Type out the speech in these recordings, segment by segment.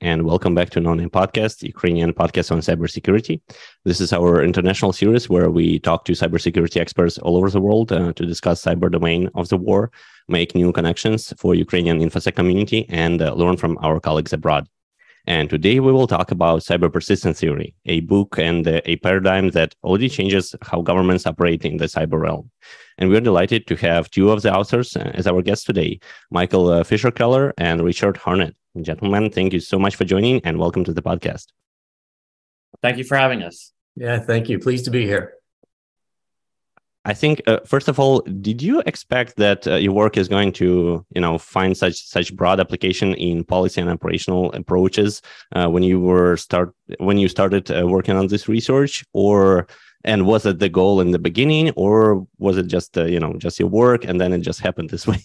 and welcome back to No Name Podcast, Ukrainian podcast on cybersecurity. This is our international series where we talk to cybersecurity experts all over the world uh, to discuss cyber domain of the war, make new connections for Ukrainian infosec community, and uh, learn from our colleagues abroad. And today we will talk about cyber persistence theory, a book and a paradigm that already changes how governments operate in the cyber realm. And we're delighted to have two of the authors uh, as our guests today, Michael uh, Fischerkeller and Richard Harknett. Gentlemen, thank you so much for joining and welcome to the podcast. Thank you for having us. Yeah, thank you. Pleased to be here. I think uh, first of all, did you expect that uh, your work is going to, you know, find such such broad application in policy and operational approaches uh, when you were start when you started uh, working on this research, or and was it the goal in the beginning, or was it just uh, you know just your work and then it just happened this way?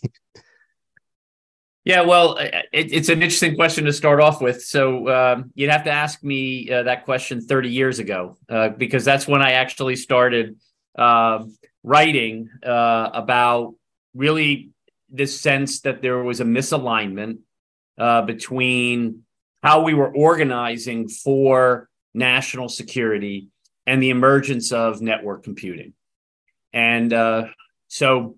Yeah, well, it, it's an interesting question to start off with. So um, you'd have to ask me uh, that question 30 years ago, because that's when I actually started uh, writing uh, about really this sense that there was a misalignment uh, between how we were organizing for national security and the emergence of network computing. And uh, so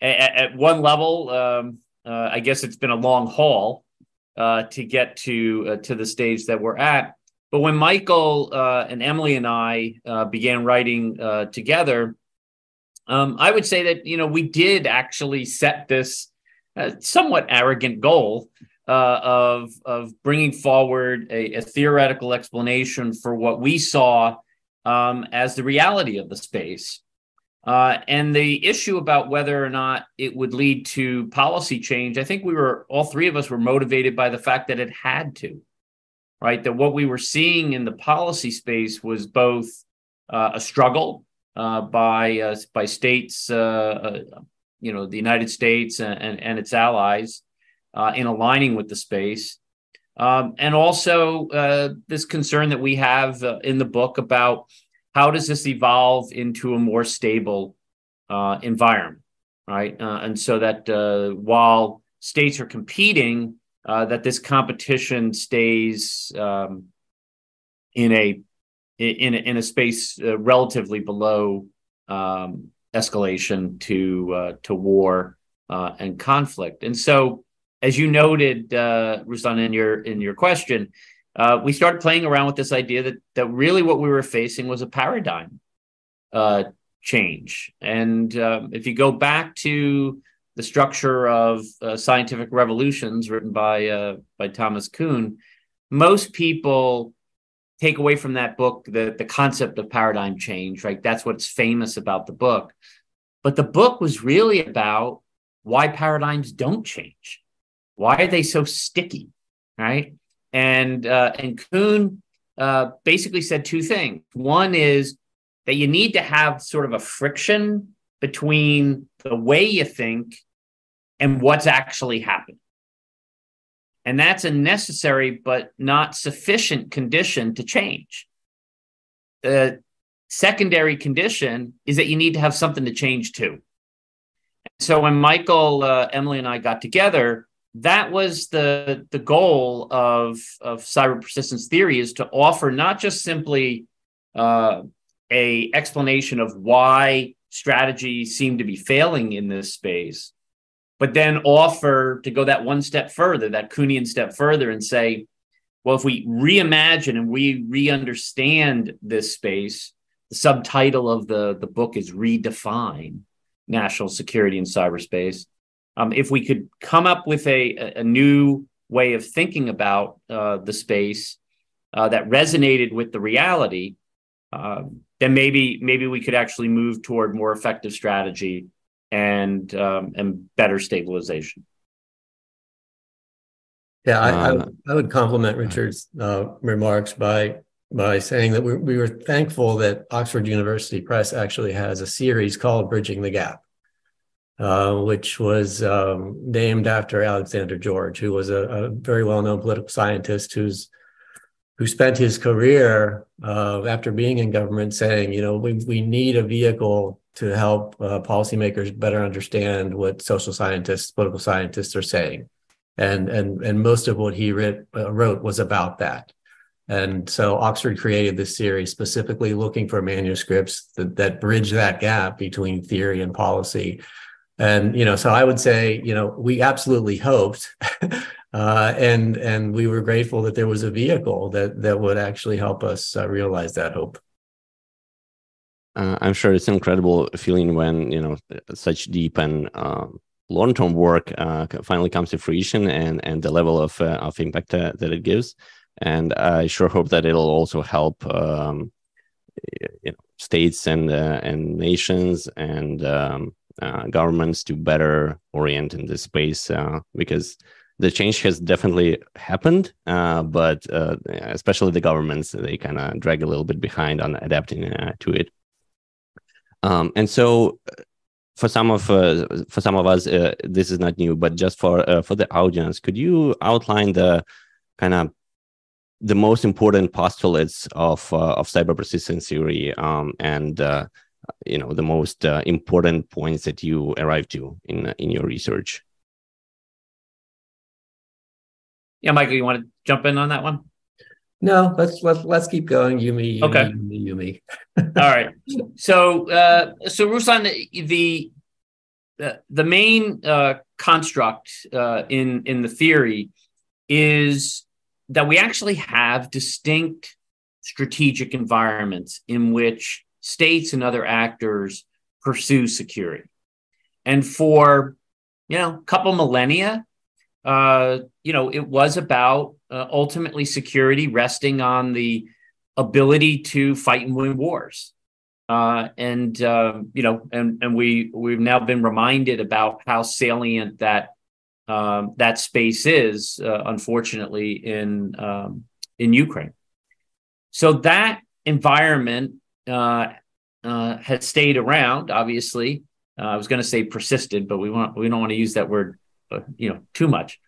at, at, one level, um, uh, I guess it's been a long haul uh, to get to uh, to the stage that we're at. But when Michael uh, and Emily and I uh, began writing uh, together, um, I would say that you know we did actually set this somewhat arrogant goal of of bringing forward a, a, theoretical explanation for what we saw um, as the reality of the space. Uh, and the issue about whether or not it would lead to policy change, I think we were all three of us were motivated by the fact that it had to, right? That what we were seeing in the policy space was both uh, a struggle uh, by uh, by states, uh, uh, you know, the United States and, and, and its allies in aligning with the space, um, and also this concern that we have in the book about how does this evolve into a more stable uh, environment, right? Uh, and so that uh, while states are competing, uh, that this competition stays um, in a in a, in a space uh, relatively below um, escalation to uh, to war and conflict. And so, as you noted, uh, Ruslan, in your in your question, uh, we started playing around with this idea that that really what we were facing was a paradigm uh, change. And um, if you go back to the structure of uh, scientific revolutions written by uh, by Thomas Kuhn, most people take away from that book the the concept of paradigm change. Right, that's what's famous about the book. But the book was really about why paradigms don't change. Why are they so sticky? Right and uh, and Kuhn uh, basically said two things. One is that you need to have sort of a friction between the way you think and what's actually happening. And that's a necessary but not sufficient condition to change. The secondary condition is that you need to have something to change too. So when Michael, uh, Emily, and I got together, that was the the goal of of cyber persistence theory is to offer not just simply uh, a explanation of why strategies seem to be failing in this space, but then offer to go that one step further, that Kuhnian step further, and say, well, if we reimagine and we re-understand this space, the subtitle of the the book is redefine national security in cyberspace. Um, if we could come up with a, a new way of thinking about uh, the space uh, that resonated with the reality, uh, then maybe maybe we could actually move toward more effective strategy and um, and better stabilization. Yeah, I, I, would, I would compliment Richard's uh, remarks by by saying that we, we were thankful that Oxford University Press actually has a series called Bridging the Gap uh, which was um, named after Alexander George, who was a, a very well-known political scientist whose who spent his career uh, after being in government saying, you know, we, we need a vehicle to help uh, policymakers better understand what social scientists, political scientists are saying. And, and, and most of what he writ, uh, wrote was about that. And so Oxford created this series specifically looking for manuscripts that, that bridge that gap between theory and policy. And, you know, so I would say, you know, we absolutely hoped Uh, and and we were grateful that there was a vehicle that that would actually help us uh, realize that hope. Uh, I'm sure it's an incredible feeling when you know such deep and um, long-term work uh, finally comes to fruition, and and the level of uh, of impact that it gives. And I sure hope that it'll also help um, you know, states and uh, and nations and um, governments to better orient in this space because the change has definitely happened, uh, but uh, especially the governments, they kind of drag a little bit behind on adapting uh, to it. Um, and so, uh, for some of uh, for some of us, uh, this is not new. But just for for the audience, could you outline the kind of the most important postulates of of cyber persistence theory um, and you know the most important points that you arrived to in in your research? Yeah, Michael, you want to jump in on that one? No, let's let's let's keep going. Yumi, Yumi okay. Yumi, Yumi. All right. So uh, so Ruslan, the the, the main uh, construct uh, in in the theory is that we actually have distinct strategic environments in which states and other actors pursue security. And for you know a couple millennia, uh, you know, it was about uh, ultimately security resting on the ability to fight and win wars. Uh, and uh, you know, and and we we've now been reminded about how salient that um, that space is, uh, unfortunately, in um, in Ukraine. So that environment uh, uh, has stayed around. Obviously, uh, I was going to say persisted, but we want we don't want to use that word uh, you know, too much.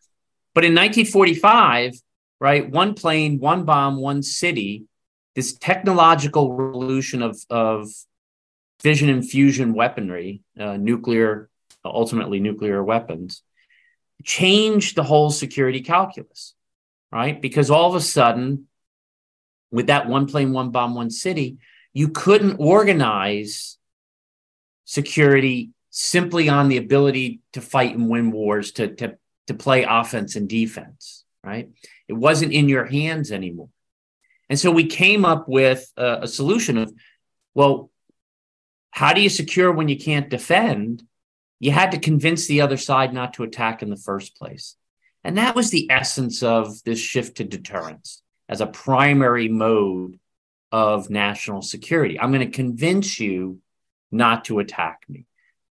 But in 1945, right, one plane, one bomb, one city, this technological revolution of, of fission and fusion weaponry, uh, nuclear, ultimately nuclear weapons, changed the whole security calculus, right? Because all of a sudden, with that one plane, one bomb, one city, you couldn't organize security simply on the ability to fight and win wars, to, to, to play offense and defense, right? It wasn't in your hands anymore. And so we came up with a, a solution of, well, how do you secure when you can't defend? You had to convince the other side not to attack in the first place. And that was the essence of this shift to deterrence as a primary mode of national security. I'm going to convince you not to attack me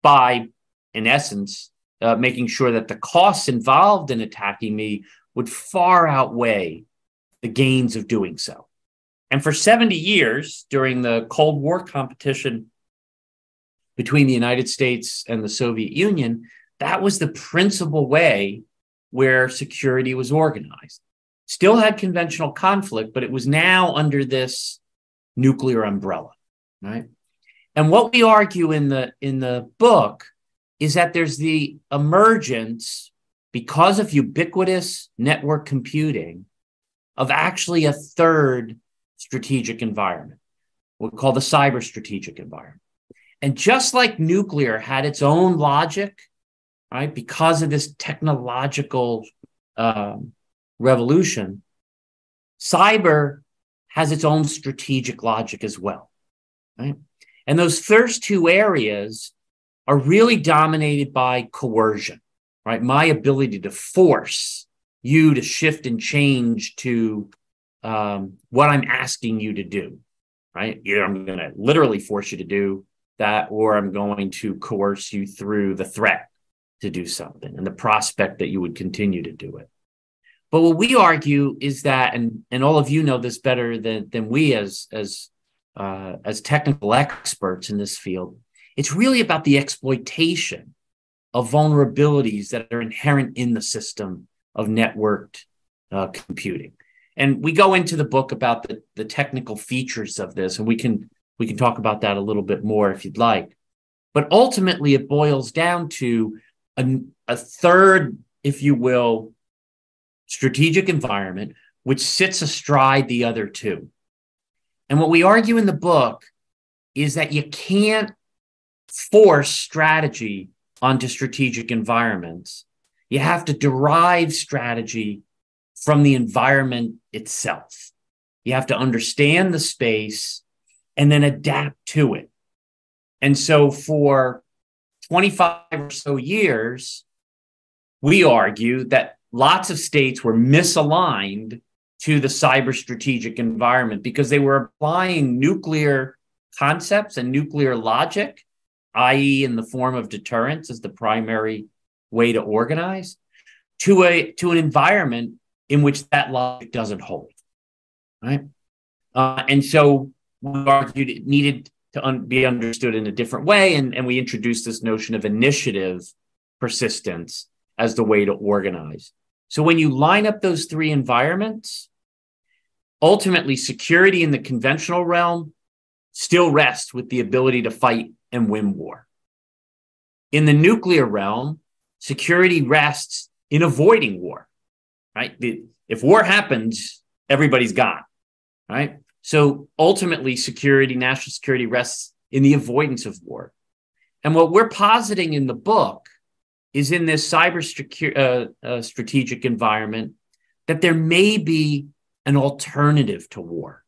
by, in essence, uh, making sure that the costs involved in attacking me would far outweigh the gains of doing so. And for 70 years during the Cold War competition between the United States and the Soviet Union, that was the principal way where security was organized. Still had conventional conflict, but it was now under this nuclear umbrella, right? And what we argue in the in the book is that there's the emergence because of ubiquitous network computing of actually a third strategic environment, what we call the cyber strategic environment. And just like nuclear had its own logic, right, because of this technological um, revolution, cyber has its own strategic logic as well, right? And those first two areas are really dominated by coercion, right? My ability to force you to shift and change to um, what I'm asking you to do, right? Either I'm going to literally force you to do that, or I'm going to coerce you through the threat to do something and the prospect that you would continue to do it. But what we argue is that, and and all of you know this better than than we as as uh, as technical experts in this field, it's really about the exploitation of vulnerabilities that are inherent in the system of networked uh, computing. And we go into the book about the, the technical features of this, and we can we can talk about that a little bit more if you'd like. But ultimately, it boils down to a, a third, if you will, strategic environment, which sits astride the other two. And what we argue in the book is that you can't force strategy onto strategic environments. You have to derive strategy from the environment itself. You have to understand the space and then adapt to it. And so for 25 or so years, we argue that lots of states were misaligned to the cyber strategic environment because they were applying nuclear concepts and nuclear logic, i.e., in the form of deterrence as the primary way to organize, to a to an environment in which that logic doesn't hold. Right. Uh, and so we argued it needed to un- be understood in a different way. And, and we introduced this notion of initiative persistence as the way to organize. So when you line up those three environments, ultimately security in the conventional realm still rests with the ability to fight and win war. In the nuclear realm, security rests in avoiding war, right? If war happens, everybody's gone, right? So ultimately, security, national security rests in the avoidance of war. And what we're positing in the book is in this cyber uh, uh, strategic environment that there may be an alternative to war,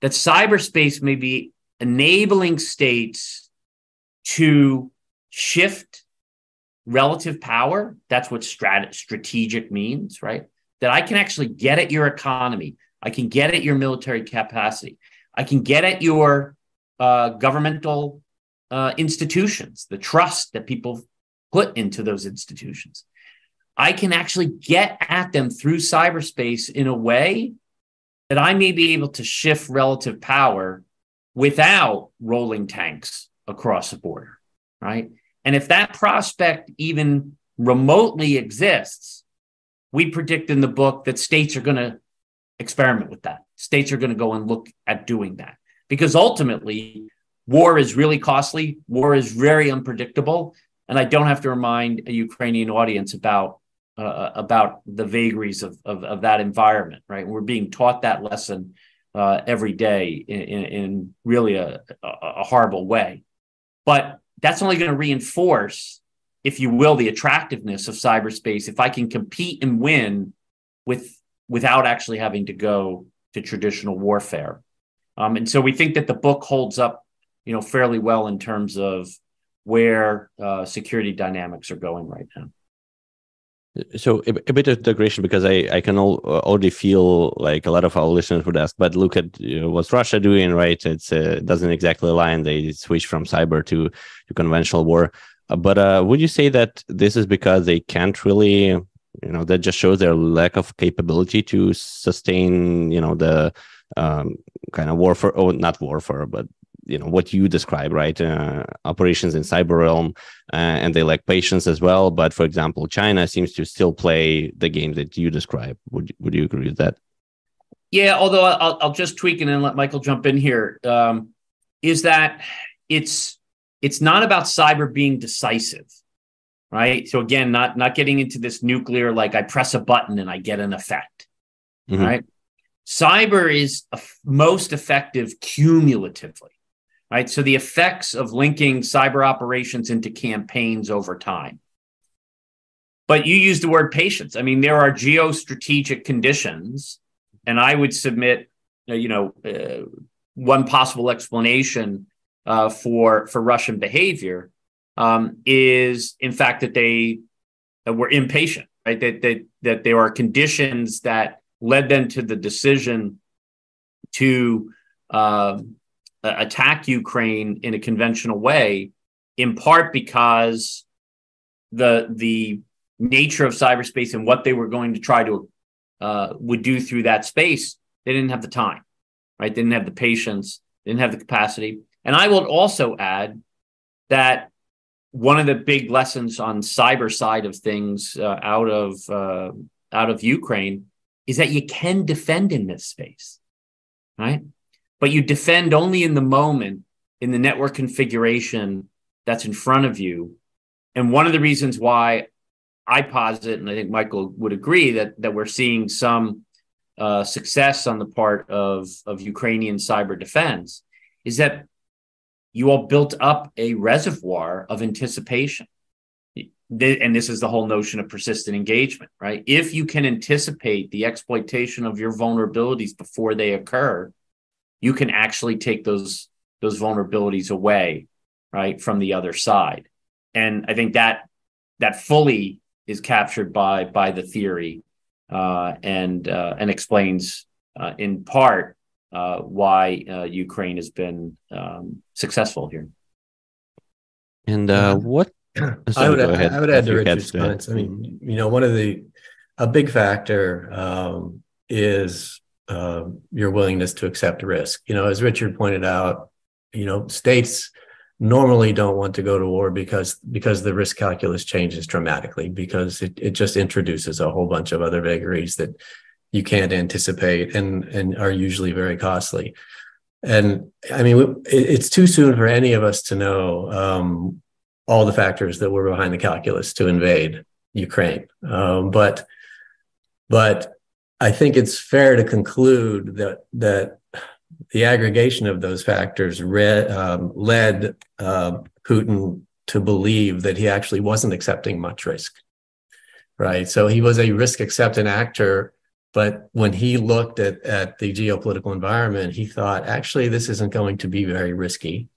that cyberspace may be enabling states to shift relative power. That's what strat- strategic means, right? That I can actually get at your economy, I can get at your military capacity. I can get at your uh, governmental uh, institutions, the trust that people put into those institutions. I can actually get at them through cyberspace in a way that I may be able to shift relative power without rolling tanks across the border, right? And if that prospect even remotely exists, we predict in the book that states are going to experiment with that. States are going to go and look at doing that because ultimately, war is really costly. War is very unpredictable, and I don't have to remind a Ukrainian audience about uh, about the vagaries of, of, of that environment. Right, we're being taught that lesson uh, every day in, in, really a, a horrible way, but that's only going to reinforce, if you will, the attractiveness of cyberspace. If I can compete and win with without actually having to go to traditional warfare. Um, and so we think that the book holds up, you know, fairly well in terms of where uh, security dynamics are going right now. So a, a bit of digression because I, I can all, uh, already feel like a lot of our listeners would ask, but look at you know, what's Russia doing, right? It uh, doesn't exactly align. They switch from cyber to to conventional war. Uh, but uh, would you say that this is because they can't really you know that just shows their lack of capability to sustain you know the um, kind of warfare oh not warfare but you know what you describe right uh, operations in cyber realm uh, and they lack patience as well but for example china seems to still play the game that you describe would, would you agree with that yeah although i'll, I'll just tweak and then let michael jump in here. Um, is that it's it's not about cyber being decisive right? So again, not not getting into this nuclear like I press a button and I get an effect, mm-hmm. right? Cyber is most effective cumulatively, right? So the effects of linking cyber operations into campaigns over time. But you use the word patience. I mean, there are geostrategic conditions, and I would submit, uh, you know, uh, one possible explanation uh, for for Russian behavior um, is in fact that they were impatient, right? That, that, that there are conditions that led them to the decision to uh, attack Ukraine in a conventional way, in part because the the nature of cyberspace and what they were going to try to uh, would do through that space, they didn't have the time, right? They didn't have the patience, didn't have the capacity. And I will also add that one of the big lessons on cyber side of things uh, out of uh, out of Ukraine is that you can defend in this space, right? But you defend only in the moment in the network configuration that's in front of you. And one of the reasons why I posit, and I think Michael would agree that that we're seeing some uh, success on the part of of Ukrainian cyber defense, is that you all built up a reservoir of anticipation. And this is the whole notion of persistent engagement, right? If you can anticipate the exploitation of your vulnerabilities before they occur, you can actually take those those vulnerabilities away, right, from the other side. And I think that that fully is captured by by the theory uh, and uh, and explains uh, in part uh, why uh, Ukraine has been um, successful here. And uh, what? Sorry, I would add, I would add to Richard's comments. I mean, you know, one of the a big factor um, is uh, your willingness to accept risk. You know, as Richard pointed out, you know, states normally don't want to go to war because because the risk calculus changes dramatically because it, it just introduces a whole bunch of other vagaries that you can't anticipate and and are usually very costly and i mean it's too soon for any of us to know um, all the factors that were behind the calculus to invade ukraine um, but but i think it's fair to conclude that that the aggregation of those factors um, led uh, putin to believe that he actually wasn't accepting much risk right so he was a risk acceptant actor but when he looked at, at the geopolitical environment, he thought, actually, this isn't going to be very risky.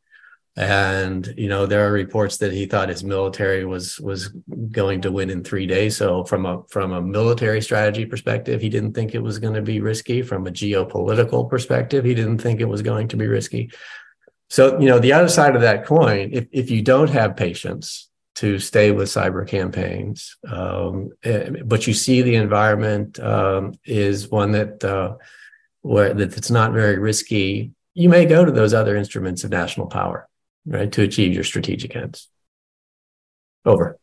And you know, there are reports that he thought his military was was going to win in three days. So from a from a military strategy perspective, he didn't think it was going to be risky. From a geopolitical perspective, he didn't think it was going to be risky. So, you know, the other side of that coin, if, if you don't have patience, to stay with cyber campaigns. Um, eh, but you see the environment um, is one that uh, where that it's not very risky. You may go to those other instruments of national power, right, to achieve your strategic ends. Over.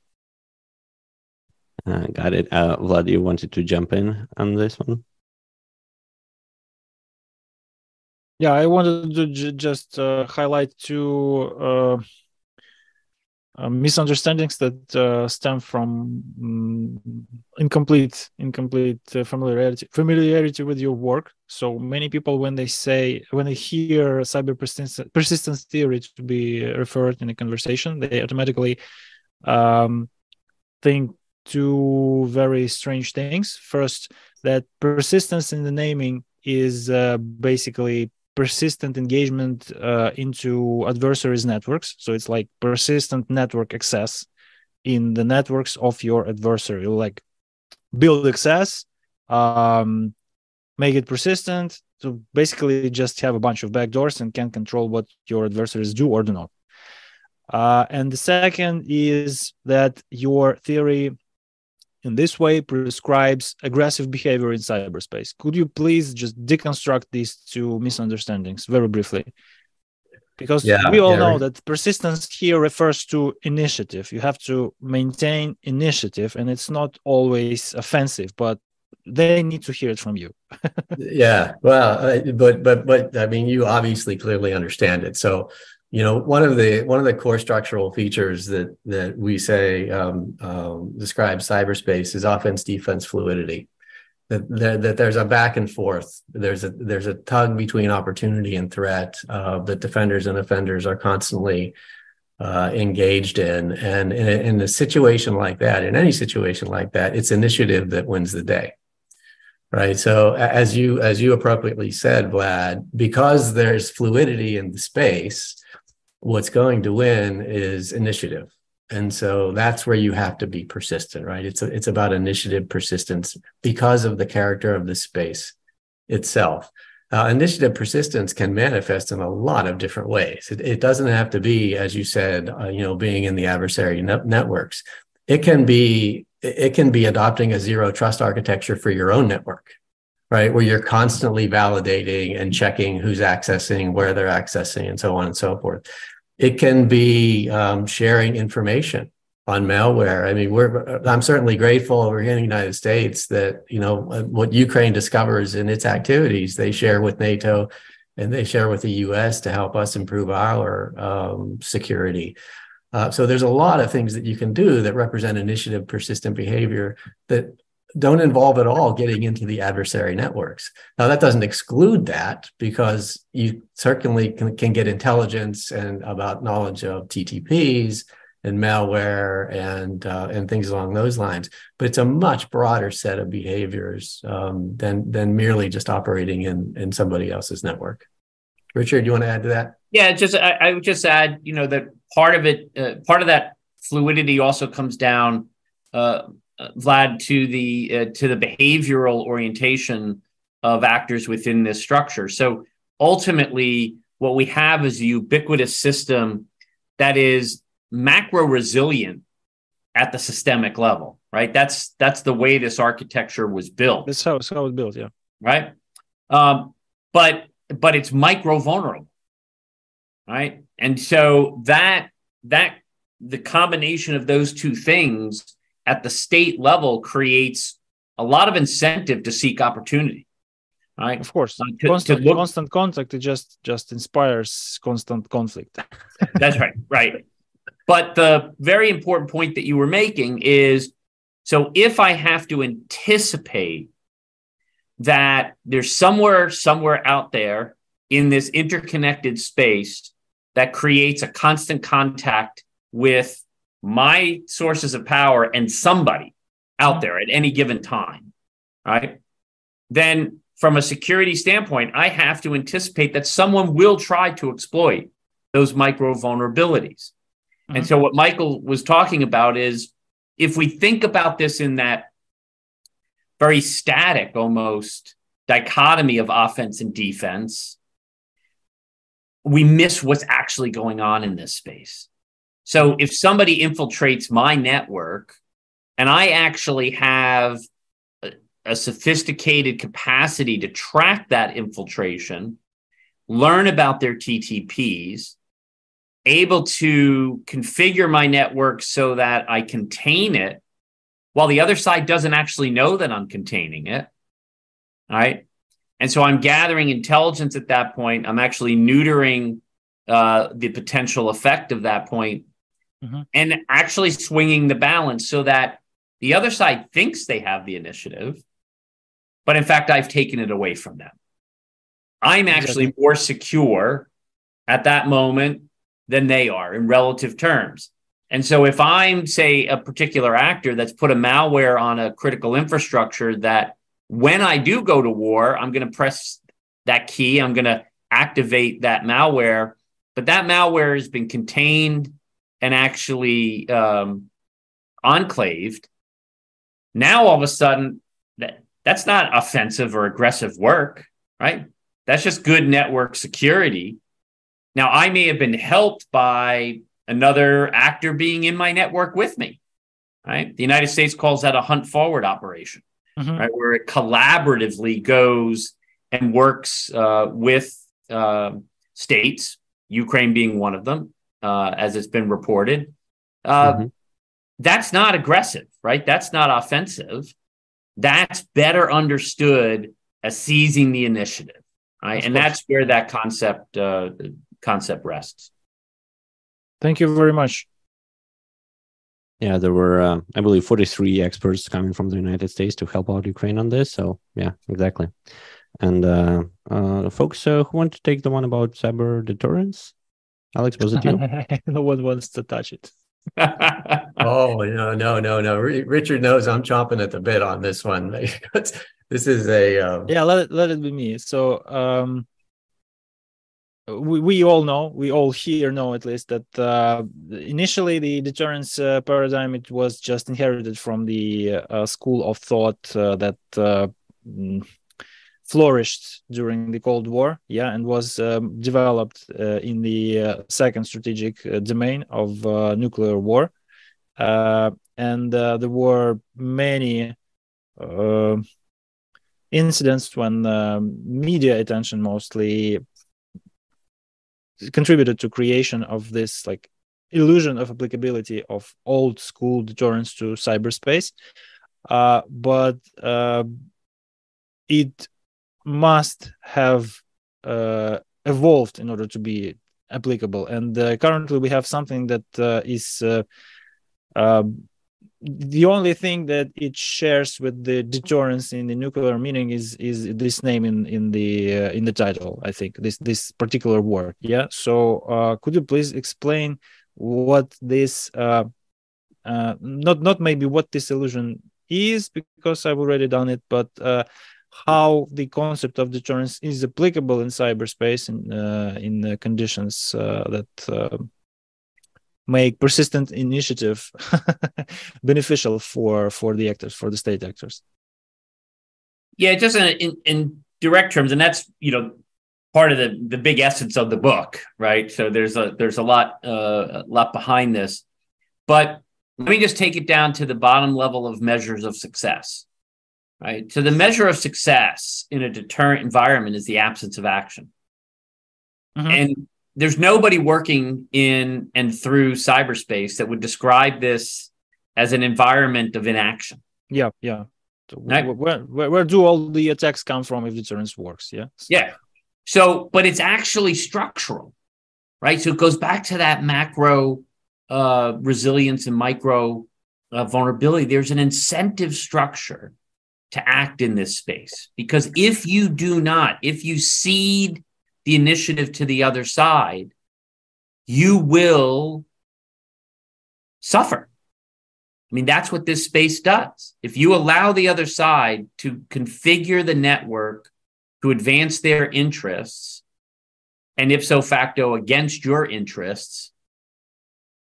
Uh, got it. Uh, Vlad, you wanted to jump in on this one? Yeah, I wanted to j- just uh, highlight two uh, misunderstandings that uh, stem from um, incomplete incomplete uh, familiarity familiarity with your work. So many people when they say when they hear cyber persistence, persistence theory to be referred in a conversation they automatically um, think two very strange things. First that persistence in the naming is uh, basically persistent engagement uh, into adversaries networks. So it's like persistent network access in the networks of your adversary. Like build access um, make it persistent. To basically just have a bunch of backdoors and can control what your adversaries do or do not. Uh, and the second is that your theory in this way prescribes aggressive behavior in cyberspace. Could you please just deconstruct these two misunderstandings very briefly? Because yeah, we all yeah, know that persistence here refers to initiative. You have to maintain initiative, and it's not always offensive, but they need to hear it from you. yeah, well, but but but I mean, you obviously clearly understand it. So you know one of the one of the core structural features that that we say um, um, describes cyberspace is offense defense fluidity. That, that, that, there's a back and forth. There's a there's a tug between opportunity and threat uh, that defenders and offenders are constantly uh, engaged in. And in a, in a situation like that in any situation like that it's initiative that wins the day. Right? So as you as you appropriately said vlad because there's fluidity in the space what's going to win is initiative. And so that's where you have to be persistent right? It's a, it's about initiative persistence because of the character of the space itself. Uh, initiative persistence can manifest in a lot of different ways. It, it doesn't have to be as you said uh, you know being in the adversary net- networks. It can be it can be adopting a zero trust architecture for your own network right where you're constantly validating and checking who's accessing where they're accessing and so on and so forth it can be um, sharing information on malware. I mean, we're I'm certainly grateful over here in the United States that you know what Ukraine discovers in its activities, they share with NATO and they share with the U.S. to help us improve our um, security. Uh, so there's a lot of things that you can do that represent initiative persistent behavior that don't involve at all getting into the adversary networks. Now that doesn't exclude that because you certainly can, can get intelligence and about knowledge of TTPs and malware and uh, and things along those lines. But it's a much broader set of behaviors um, than than merely just operating in in somebody else's network. Richard, you want to add to that? Yeah, just I, I would just add, you know, that part of it, uh, part of that fluidity also comes down, uh, Vlad, to the uh, to the behavioral orientation of actors within this structure. So ultimately, what we have is a ubiquitous system that is macro resilient at the systemic level, right? That's that's the way this architecture was built. That's how, how it's built, yeah. Right. Um, but but it's micro vulnerable, right? And so that that the combination of those two things at the state level creates a lot of incentive to seek opportunity. Right? Of course, uh, to, constant, to constant contact it just just inspires constant conflict. that's right, right. But the very important point that you were making is so if I have to anticipate that there's somewhere, somewhere out there in this interconnected space that creates a constant contact with my sources of power and somebody out there at any given time, right? Then, from a security standpoint, I have to anticipate that someone will try to exploit those micro vulnerabilities. Mm-hmm. And so, what Michael was talking about is if we think about this in that very static almost dichotomy of offense and defense, we miss what's actually going on in this space. So, if somebody infiltrates my network and I actually have a, a sophisticated capacity to track that infiltration, learn about their TTPs, able to configure my network so that I contain it while the other side doesn't actually know that I'm containing it. All right. And so I'm gathering intelligence at that point. I'm actually neutering uh, the potential effect of that point mm-hmm. and actually swinging the balance so that the other side thinks they have the initiative. But in fact, I've taken it away from them. I'm actually more secure at that moment than they are in relative terms. And so if I'm, say, a particular actor that's put a malware on a critical infrastructure that when I do go to war, I'm going to press that key, I'm going to activate that malware, but that malware has been contained and actually um, enclaved. Now all of a sudden, that that's not offensive or aggressive work, right? That's just good network security now, I may have been helped by another actor being in my network with me, right? The United States calls that a hunt forward operation, mm-hmm. right? Where it collaboratively goes and works uh, with uh, states, Ukraine being one of them, uh, as it's been reported. Uh, mm-hmm. That's not aggressive, right? That's not offensive. That's better understood as seizing the initiative, right? and that's where that concept uh, concept rests. Thank you very much. Yeah, there were, uh, I believe, 43 experts coming from the United States to help out Ukraine on this. So, yeah, exactly. And uh, uh, folks uh, who want to take the one about cyber deterrence? Alex, was it you? no one wants to touch it. oh no, no, no, no! Richard knows I'm chomping at the bit on this one. this is a um... yeah. Let it let it be me. So um, we, we all know, we all here know at least that uh, initially the deterrence uh, paradigm it was just inherited from the uh, school of thought uh, that uh, mm, flourished during the Cold War, yeah, and was um, developed uh, in the second strategic domain of nuclear war, and there were many incidents when media attention mostly contributed to creation of this like illusion of applicability of old school deterrence to cyberspace, uh, but uh, it must have uh, evolved in order to be applicable. And uh, currently, we have something that uh, is uh, um, the only thing that it shares with the deterrence in the nuclear meaning is is this name in in the uh, in the title i think this this particular word yeah so uh, could you please explain what this not not maybe what this illusion is because i've already done it but how the concept of deterrence is applicable in cyberspace in uh, in conditions that make persistent initiative beneficial for for the actors for the state actors. Yeah just in, in, in direct terms and that's you know part of the the big essence of the book right? So there's a there's a lot uh, a lot behind this. But let me just take it down to the bottom level of measures of success right so the measure of success in a deterrent environment is the absence of action mm-hmm. and there's nobody working in and through cyberspace that would describe this as an environment of inaction. Yeah, yeah. So right? where, where, where do all the attacks come from if deterrence works? Yeah. Yeah. So, but it's actually structural, right? So it goes back to that macro uh, resilience and micro uh, vulnerability. There's an incentive structure to act in this space because if you do not, if you cede the initiative to the other side, you will suffer. I mean, that's what this space does. If you allow the other side to configure the network to advance their interests, and ipso facto against your interests,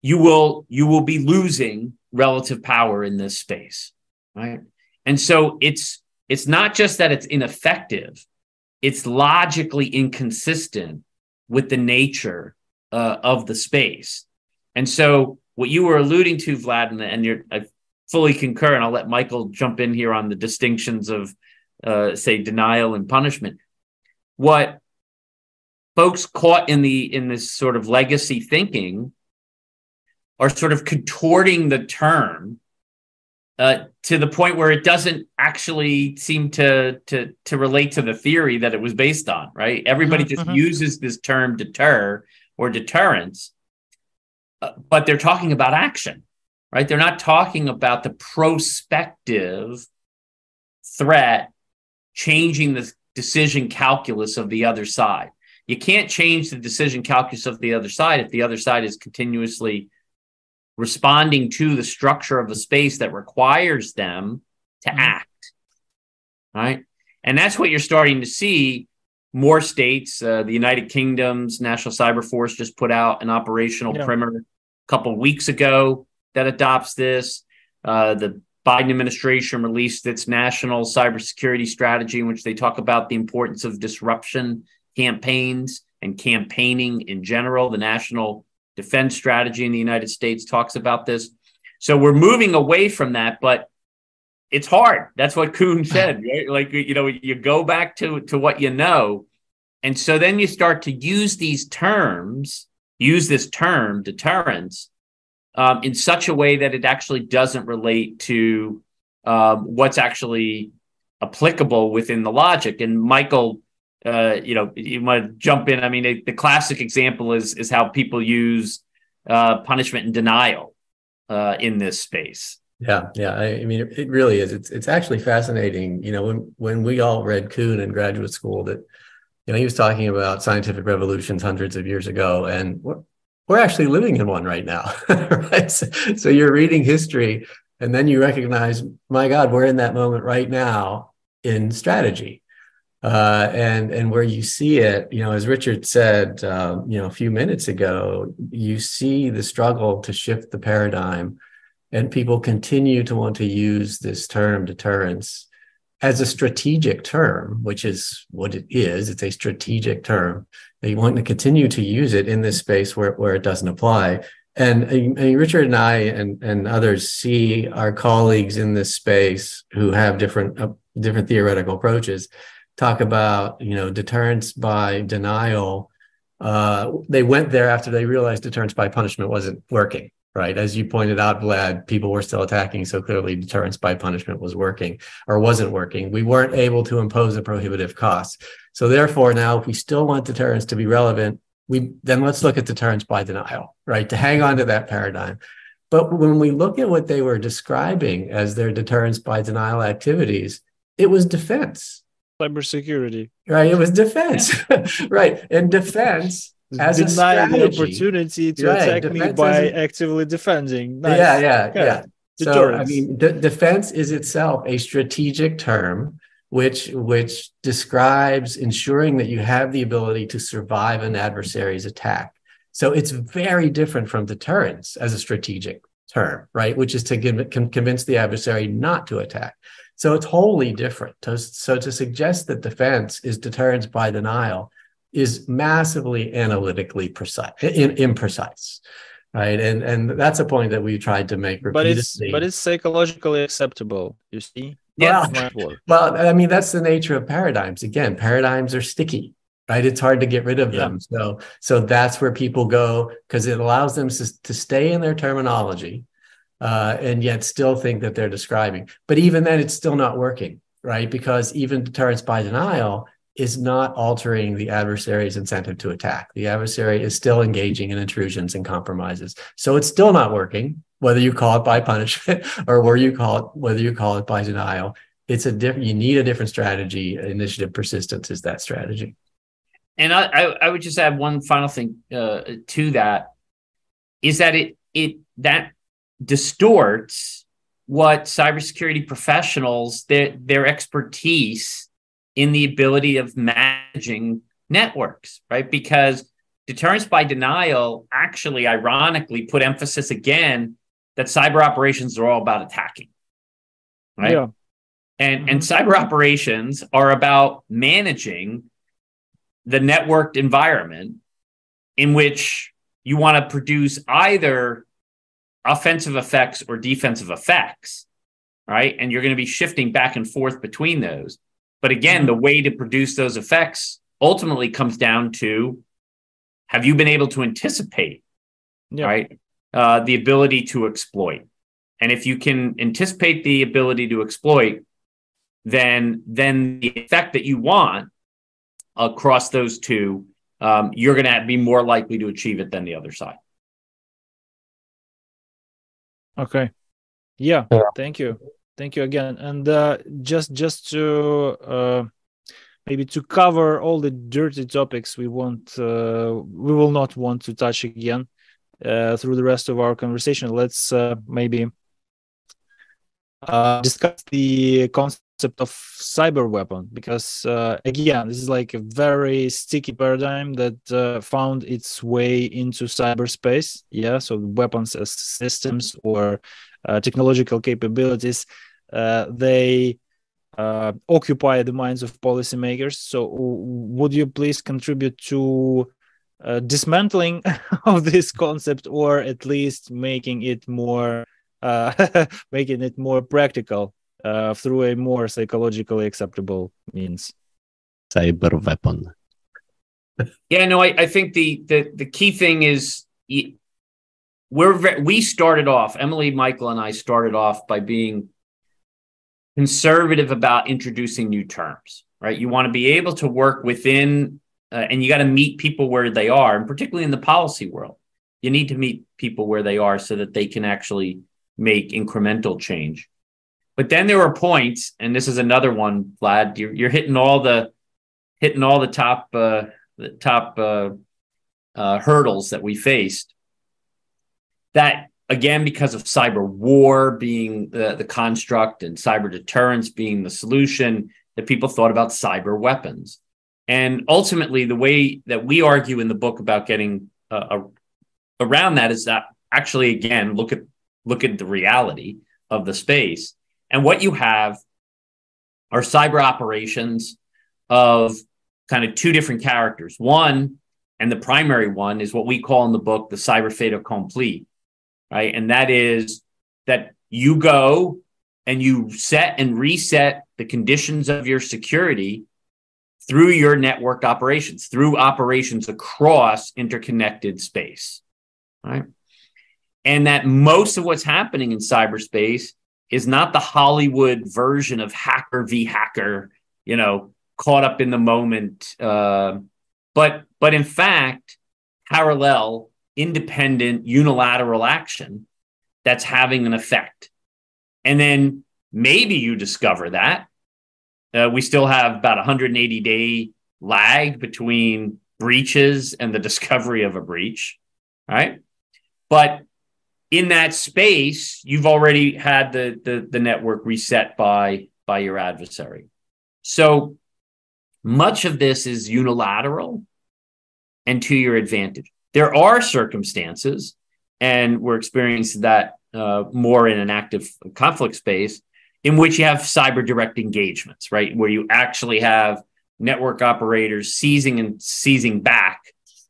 you will you will be losing relative power in this space, right? And so it's it's not just that it's ineffective, it's logically inconsistent with the nature uh, of the space. And so, what you were alluding to, Vlad, and, you're, I fully concur, and I'll let Michael jump in here on the distinctions of, uh, say, denial and punishment. What folks caught in the in this sort of legacy thinking are sort of contorting the term uh, to the point where it doesn't actually seem to to to relate to the theory that it was based on. Right? Everybody mm-hmm, just mm-hmm. uses this term deter or deterrence, uh, but they're talking about action. Right? They're not talking about the prospective threat changing the decision calculus of the other side. You can't change the decision calculus of the other side if the other side is continuously responding to the structure of the space that requires them to mm-hmm. act. Right. And that's what you're starting to see. More states, uh, the United Kingdom's National Cyber Force just put out an operational yeah. primer a couple weeks ago that adopts this. Uh, the Biden administration released its national cybersecurity strategy, in which they talk about the importance of disruption campaigns and campaigning in general. The national defense strategy in the United States talks about this. So we're moving away from that, but it's hard. That's what Kuhn said. Right? Like you know, you go back to to what you know, and so then you start to use these terms, use this term deterrence, um, in such a way that it actually doesn't relate to um, what's actually applicable within the logic. And Michael uh, you know, you want to jump in. I mean, it, the classic example is is how people use uh, punishment and denial uh, in this space. Yeah, yeah. I, I, mean, it really is. It's it's actually fascinating. You know, when when we all read Kuhn in graduate school, that you know he was talking about scientific revolutions hundreds of years ago, and we're, we're actually living in one right now, right? So, so you're reading history, and then you recognize, my God, we're in that moment right now in strategy uh, and and where you see it, you know, as Richard said, uh, you know, a few minutes ago, you see the struggle to shift the paradigm, and people continue to want to use this term deterrence as a strategic term, which is what it is. It's a strategic term. They want to continue to use it in this space where where it doesn't apply. And, and Richard and I and, and others see our colleagues in this space who have different uh, different theoretical approaches talk about you know deterrence by denial uh, they went there after they realized deterrence by punishment wasn't working right? As you pointed out, Vlad, people were still attacking. So clearly deterrence by punishment was working or wasn't working. We weren't able to impose a prohibitive cost. So therefore, now if we still want deterrence to be relevant, we then let's look at deterrence by denial, right? To hang on to that paradigm. But when we look at what they were describing as their deterrence by denial activities, it was defense. Cybersecurity. Right. It was defense. right. And defense as deny the opportunity to right. attack defense me by actively defending. Nice. Yeah, yeah, yeah. yeah. So I mean, d- defense is itself a strategic term which which describes ensuring that you have the ability to survive an adversary's attack. So it's very different from deterrence as a strategic term, right? Which is to give, convince the adversary not to attack. So it's wholly different. So to suggest that defense is deterrence by denial is massively analytically precise, in, imprecise, right? And and that's a point that we tried to make repeatedly. But it's but it's psychologically acceptable. You see. Yeah. Well, I mean, that's the nature of paradigms. Again, paradigms are sticky, right? It's hard to get rid of yeah. them. So, so that's where people go because it allows them to, to stay in their terminology, uh, and yet still think that they're describing. But even then, it's still not working, right? Because even deterrence by denial is not altering the adversary's incentive to attack. The adversary is still engaging in intrusions and compromises. So it's still not working, whether you call it by punishment or where you call it, whether you call it by denial. It's a different, you need a different strategy. Initiative persistence is that strategy. And I, I, I would just add one final thing uh, to that is that it, it, that distorts what cybersecurity professionals, their, their expertise in the ability of managing networks, right? Because deterrence by denial actually, ironically, put emphasis again that cyber operations are all about attacking, right? Yeah. And, mm-hmm. and cyber operations are about managing the networked environment in which you want to produce either offensive effects or defensive effects, right? And you're going to be shifting back and forth between those. But again, the way to produce those effects ultimately comes down to have you been able to anticipate, yeah. right? Uh, the ability to exploit. And if you can anticipate the ability to exploit, then then the effect that you want across those two, um, you're going to be more likely to achieve it than the other side. Okay. Yeah. yeah. Thank you thank you again and uh, just just to uh, maybe to cover all the dirty topics we want uh, we will not want to touch again uh, through the rest of our conversation let's uh, maybe uh, discuss the concept of cyber weapon because again this is like a very sticky paradigm that found its way into cyberspace yeah so weapons as systems or uh, technological capabilities, uh, they uh, occupy the minds of policymakers. So, would you please contribute to uh, dismantling of this concept, or at least making it more uh, making it more practical uh, through a more psychologically acceptable means? Cyber weapon. Yeah, no, I, I think the, the the key thing is we're we started off emily michael and i started off by being conservative about introducing new terms right you want to be able to work within uh, and you got to meet people where they are and particularly in the policy world you need to meet people where they are so that they can actually make incremental change but then there were points and this is another one vlad you're, you're hitting all the hitting all the top uh, the top uh, uh hurdles that we faced. That again because of cyber war being the, the construct and cyber deterrence being the solution that people thought about cyber weapons. And ultimately the way that we argue in the book about getting uh, around that is that actually again look at look at the reality of the space and what you have are cyber operations of kind of two different characters one and the primary one is what we call in the book the cyber fait accompli right? And that is that you go and you set and reset the conditions of your security through your network operations, through operations across interconnected space, right? And that most of what's happening in cyberspace is not the Hollywood version of hacker v hacker, you know, caught up in the moment, uh, but but in fact, parallel, independent, unilateral action that's having an effect. And then maybe you discover that uh, we still have about 180 day lag between breaches and the discovery of a breach, right? But in that space, you've already had the, the, the network reset by, by your adversary. So much of this is unilateral and to your advantage. There are circumstances, and we're experiencing that uh, more in an active conflict space, in which you have cyber direct engagements, right? Where you actually have network operators seizing and seizing back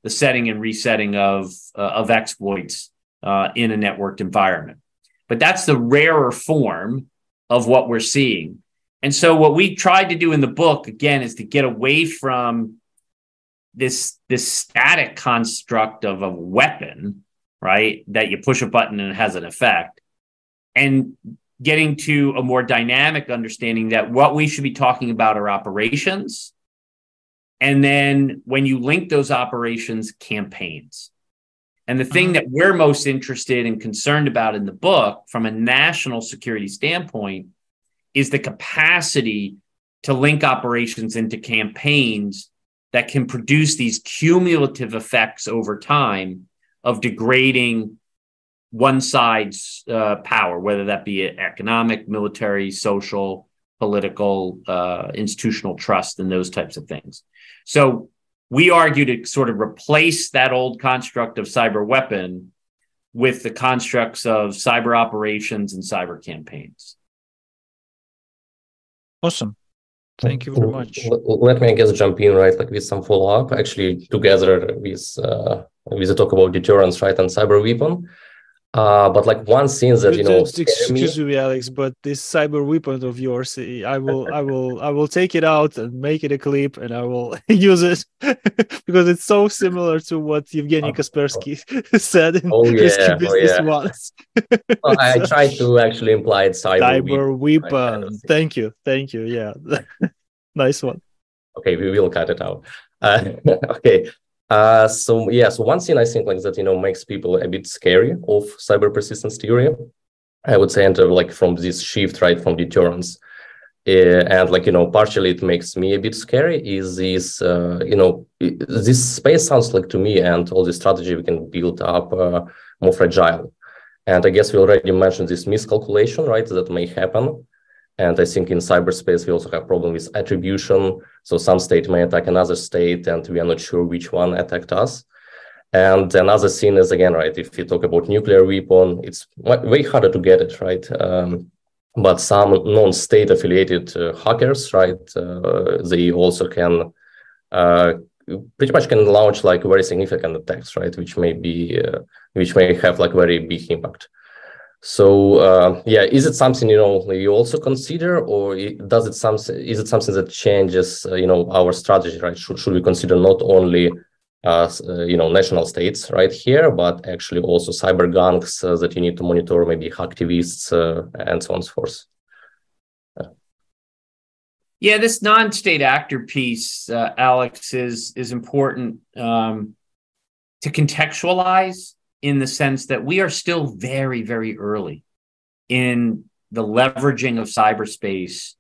the setting and resetting of, uh, of exploits uh, in a networked environment. But that's the rarer form of what we're seeing. And so, what we tried to do in the book, again, is to get away from this, this static construct of a weapon, right? That you push a button and it has an effect, and getting to a more dynamic understanding that what we should be talking about are operations. And then when you link those operations, campaigns. And the thing uh-huh. that we're most interested and concerned about in the book from a national security standpoint is the capacity to link operations into campaigns that can produce these cumulative effects over time of degrading one side's uh, power, whether that be economic, military, social, political, uh, institutional trust, and those types of things. So we argue to sort of replace that old construct of cyber weapon with the constructs of cyber operations and cyber campaigns. Awesome. Thank you very much. Let me, I guess, jump in right, like with some follow up, actually, together with uh, with the talk about deterrence, right, and cyber weapon. Uh, but like one scene that you know, excuse me. me, Alex, but this cyber weapon of yours, I will, I will, I will take it out and make it a clip, and I will use it because it's so similar to what Evgeny Kaspersky said in oh, yeah, Risky Business oh, yeah. once. well, I tried to actually imply it cyber, cyber weapon. Kind of thank you, thank you. Yeah, nice one. Okay, we will cut it out. Uh, okay, uh, so yeah, so one thing I think like that, you know, makes people a bit scary of cyber persistence theory. I would say, and uh, like from this shift, right, from deterrence, uh, and like you know, partially it makes me a bit scary. Is this, uh, you know, this space sounds like to me, and all the strategy we can build up uh, more fragile. And I guess we already mentioned this miscalculation, right, that may happen and I think in cyberspace, we also have problem with attribution. So some state may attack another state, and we are not sure which one attacked us. And another thing is again, right? If you talk about nuclear weapon, it's way harder to get it, right? Um, but some non-state affiliated uh, hackers, right? Uh, they also can uh, pretty much can launch like very significant attacks, right? Which may be uh, which may have like very big impact. So uh, yeah, is it something you know you also consider, or does it something? Is it something that changes uh, you know our strategy? Right? Should should we consider not only uh, you know national states right here, but actually also cyber gangs uh, that you need to monitor, maybe hacktivists uh, and so on and so forth. Yeah, this non-state actor piece, uh, Alex, is is important um, to contextualize in the sense that we are still very, very early in the leveraging of cyberspace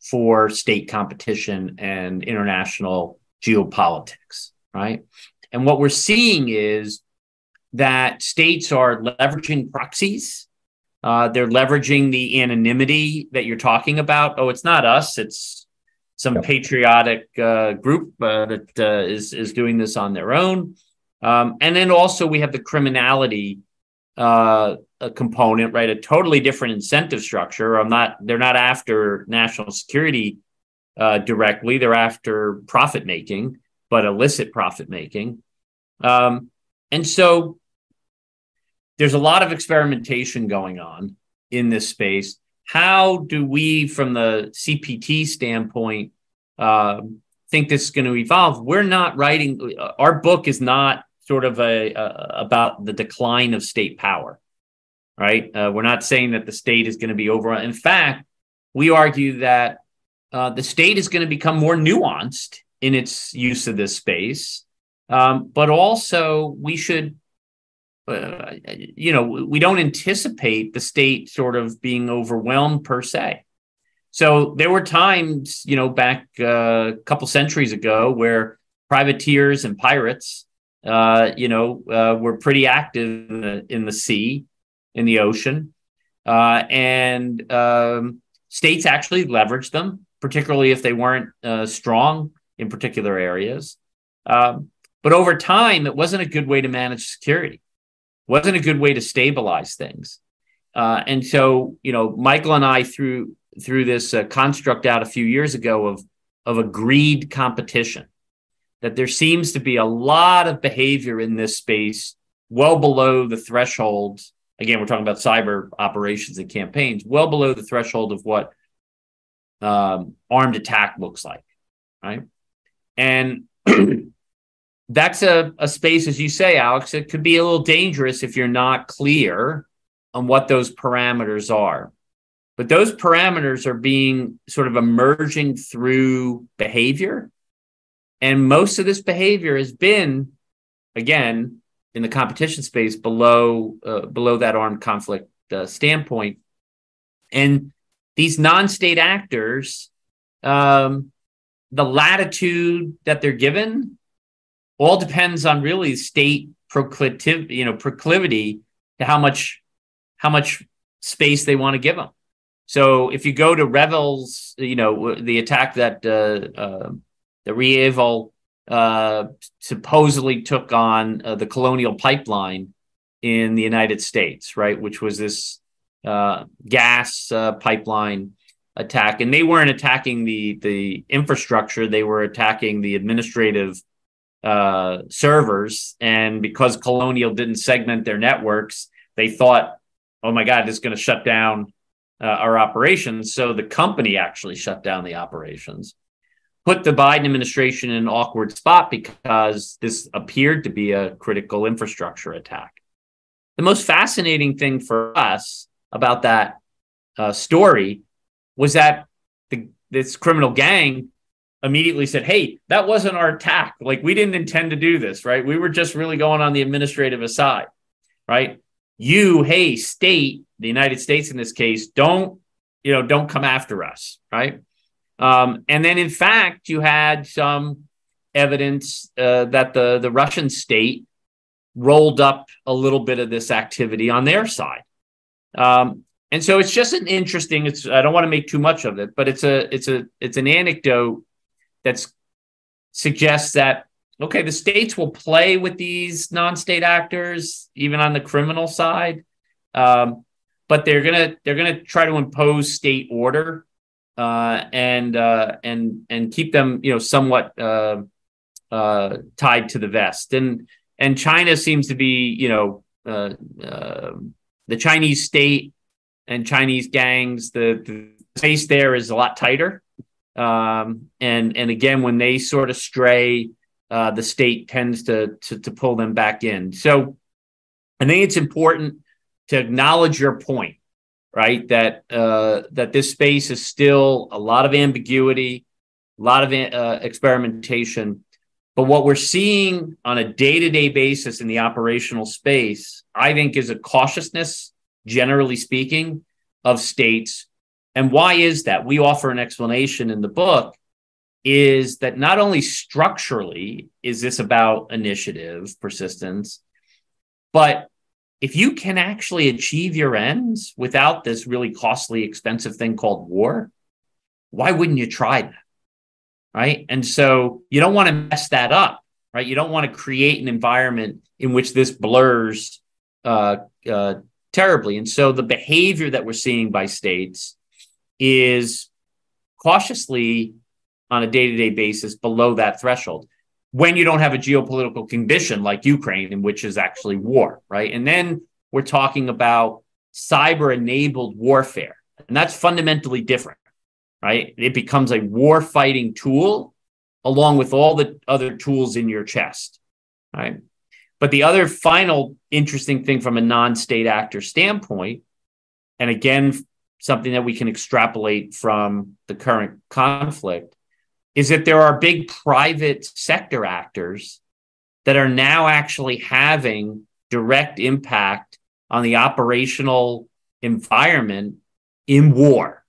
for state competition and international geopolitics, right? And what we're seeing is that states are leveraging proxies. Uh, they're leveraging the anonymity that you're talking about. Oh, it's not us; it's some patriotic uh, group uh, that uh, is is doing this on their own. Um, and then also we have the criminality uh, component, right? A totally different incentive structure. I'm not. They're not after national security uh, directly. They're after profit making, but illicit profit making. Um, and so there's a lot of experimentation going on in this space. How do we, from the CPT standpoint, uh, think this is going to evolve. We're not writing, our book is not sort of a, a about the decline of state power, right? Uh, we're not saying that the state is going to be over. In fact, we argue that uh, the state is going to become more nuanced in its use of this space, um, but also we should. Uh, you know, we don't anticipate the state sort of being overwhelmed per se. So there were times, you know, back uh, a couple centuries ago where privateers and pirates, uh, you know, uh, were pretty active in the, in the, sea, in the ocean, uh, and um, states actually leveraged them, particularly if they weren't uh, strong in particular areas. Um, but over time, it wasn't a good way to manage security. wasn't a good way to stabilize things. Uh, and so, you know, Michael and I threw threw this uh, construct out a few years ago of of agreed competition. That there seems to be a lot of behavior in this space well below the threshold. Again, we're talking about cyber operations and campaigns, well below the threshold of what um, armed attack looks like, right? And that's a, a space, as you say, Alex, it could be a little dangerous if you're not clear on what those parameters are. But those parameters are being sort of emerging through behavior. And most of this behavior has been, again, in the competition space below uh, below that armed conflict uh, standpoint. And these non-state actors, um, the latitude that they're given, all depends on really state proclivity, you know, proclivity to how much how much space they want to give them. So if you go to REvil's, you know, the attack that uh, uh, the REvil uh, supposedly took on uh, the Colonial Pipeline in the United States, right, which was this uh, gas uh, pipeline attack, and they weren't attacking the the infrastructure; they were attacking the administrative servers. And because Colonial didn't segment their networks, they thought oh my God, this is going to shut down uh, our operations. So the company actually shut down the operations, put the Biden administration in an awkward spot because this appeared to be a critical infrastructure attack. The most fascinating thing for us about that uh, story was that the, this criminal gang immediately said, Hey, that wasn't our attack. Like, we didn't intend to do this, right? We were just really going on the administrative aside, right? you, hey, state, the United States in this case, don't, you know, don't come after us, right? Um, and then, in fact, you had some evidence uh, that the the Russian state rolled up a little bit of this activity on their side. Um, and so it's just an interesting. It's I don't want to make too much of it, but it's a it's a it's an anecdote that suggests that okay, the states will play with these non-state actors, even on the criminal side, um, but they're gonna they're gonna try to impose state order uh, and uh, and and keep them, you know, somewhat uh, uh tied to the vest. And and China seems to be, you know, uh, the Chinese state and Chinese gangs. The, the space there is a lot tighter. Um, and and again, when they sort of stray the state tends to, to, to pull them back in. So I think it's important to acknowledge your point, right? That uh, that this space is still a lot of ambiguity, a lot of uh, experimentation. But what we're seeing on a day to day basis in the operational space, I think, is a cautiousness, generally speaking, of states. And why is that? We offer an explanation in the book is that not only structurally is this about initiative, persistence, but if you can actually achieve your ends without this really costly, expensive thing called war, why wouldn't you try that? Right. And so you don't want to mess that up, right? You don't want to create an environment in which this blurs uh, uh, terribly. And so the behavior that we're seeing by states is cautiously on a day to day basis below that threshold when you don't have a geopolitical condition like Ukraine, in which is actually war, right? And then we're talking about cyber enabled warfare. And that's fundamentally different, right? It becomes a war fighting tool along with all the other tools in your chest. Right. But the other final interesting thing from a non state actor standpoint, and again, something that we can extrapolate from the current conflict, is that there are big private sector actors that are now actually having direct impact on the operational environment in war.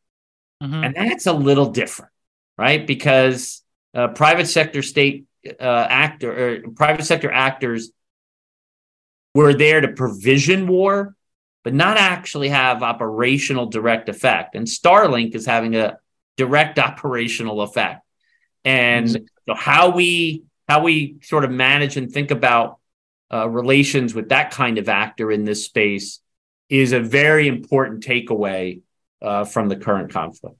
Mm-hmm. And that's a little different, right? Because uh, private sector state uh, actor or private sector actors were there to provision war, but not actually have operational direct effect. And Starlink is having a direct operational effect. And so how we how we sort of manage and think about uh, relations with that kind of actor in this space is a very important takeaway uh, from the current conflict.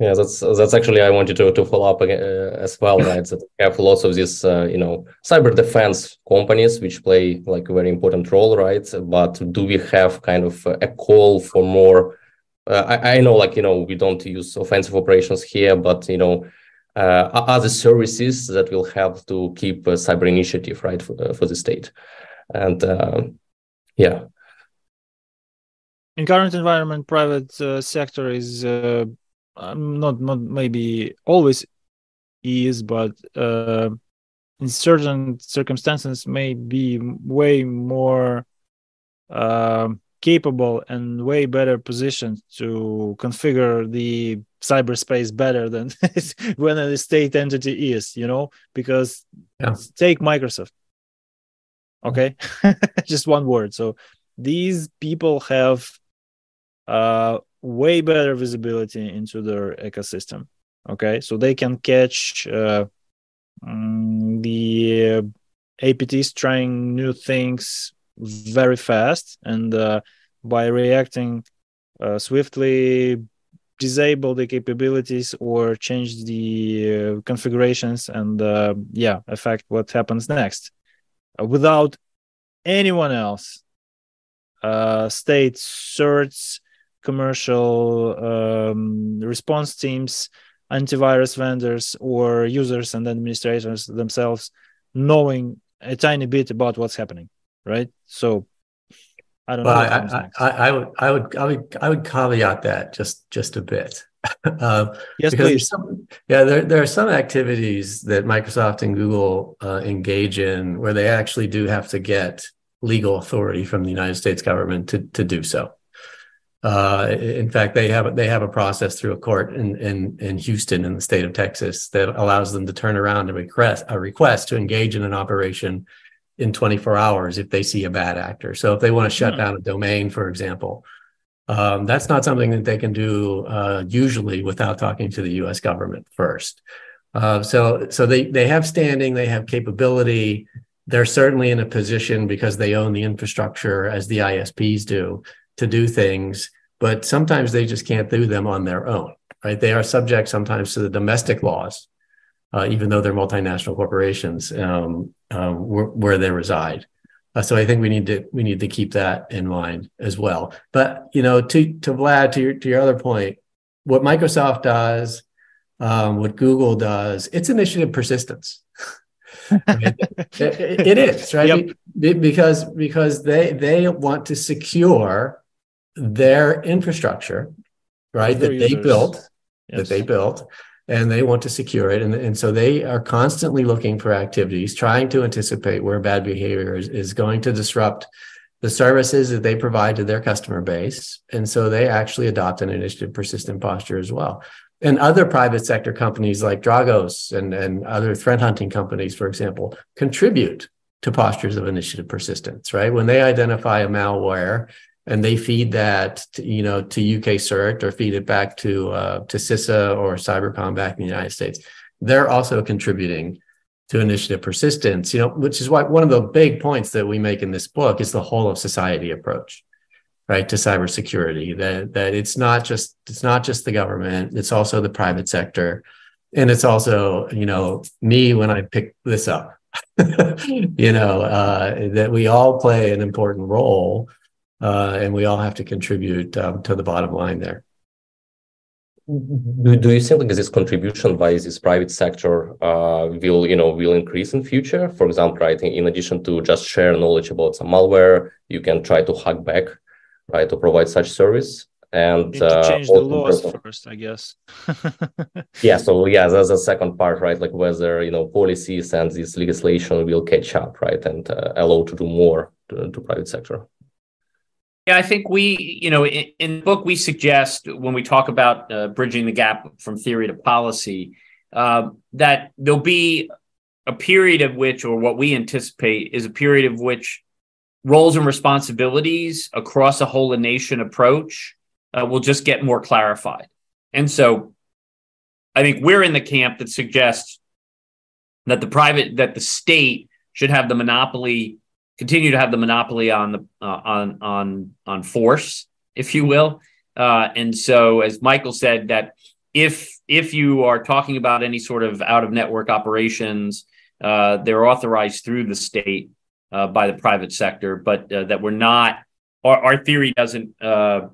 Yeah, that's that's actually I wanted to to follow up uh, as well, right? That we have lots of these, uh, you know, cyber defense companies which play like a very important role, right? But do we have kind of a call for more? Uh, I, I know, like you know, we don't use offensive operations here, but you know, other services that will help to keep a cyber initiative, right, for the, for the state, and uh, yeah. In current environment, private uh, sector is um, not not maybe always is, but uh, in certain circumstances may be way more uh, capable and way better positioned to configure the cyberspace better than when a state entity is, you know, because yeah. take Microsoft. Okay, just one word. So these people have uh, way better visibility into their ecosystem okay so they can catch uh, um, the apts trying new things very fast and uh, by reacting uh, swiftly disable the capabilities or change the uh, configurations and uh, yeah affect what happens next uh, without anyone else state certs commercial um, response teams, antivirus vendors, or users and administrators themselves knowing a tiny bit about what's happening, right? So I don't well, know. I, I, I, would, I would, I would, I would caveat that just, just a bit. uh, yes, please. Some, yeah, there, there are some activities that Microsoft and Google uh, engage in where they actually do have to get legal authority from the United States government to, to do so. Uh, in fact, they have they have a process through a court in, in in Houston in the state of Texas that allows them to turn around and request a request to engage in an operation in 24 hours if they see a bad actor. So if they want to shut hmm. down a domain, for example, um, that's not something that they can do uh, usually without talking to the U.S. government first. Uh, so so they they have standing, they have capability. They're certainly in a position because they own the infrastructure as the ISPs do to do things, but sometimes they just can't do them on their own, right? They are subject sometimes to the domestic laws, uh, even though they're multinational corporations um, uh, where, where, they reside. Uh, so I think we need to we need to keep that in mind as well. But you know, to to Vlad, to your to your other point, what Microsoft does, um, what Google does, it's initiative persistence. it, it, it is right yep. because because they they want to secure their infrastructure, right, that they built, yes. that they built, and they want to secure it. And, and so they are constantly looking for activities, trying to anticipate where bad behavior is, is going to disrupt the services that they provide to their customer base. And so they actually adopt an initiative persistent posture as well. And other private sector companies like Dragos and, and other threat hunting companies, for example, contribute to postures of initiative persistence, right? When they identify a malware and they feed that to, you know to UK CERT or feed it back to uh, to CISA or Cybercom back in the United States. They're also contributing to initiative persistence. You know, which is why one of the big points that we make in this book is the whole of society approach, right, to cybersecurity. That that it's not just it's not just the government; it's also the private sector, and it's also you know me when I pick this up. you know uh, that we all play an important role uh, and we all have to contribute um, to the bottom line there. do, do you think like this contribution by this private sector uh, will you know will increase in future? For example right in, in addition to just share knowledge about some malware you can try to hack back right to provide such service and uh, change the laws first i guess. Yeah so yeah that's the second part right like whether you know policies and this legislation will catch up right and uh, allow to do more to, to private sector yeah, I think we, you know, in, in the book we suggest when we talk about uh, bridging the gap from theory to policy, uh, that there'll be a period of which, or what we anticipate, is a period of which roles and responsibilities across a whole of nation approach uh, will just get more clarified. And so, I think we're in the camp that suggests that the private, that the state should have the monopoly continue to have the monopoly on the uh, on on on force, if you will. Uh, and so, as Michael said, that if if you are talking about any sort of out of network operations, uh, they're authorized through the state uh, by the private sector, but uh, that we're not. Our, our theory doesn't uh,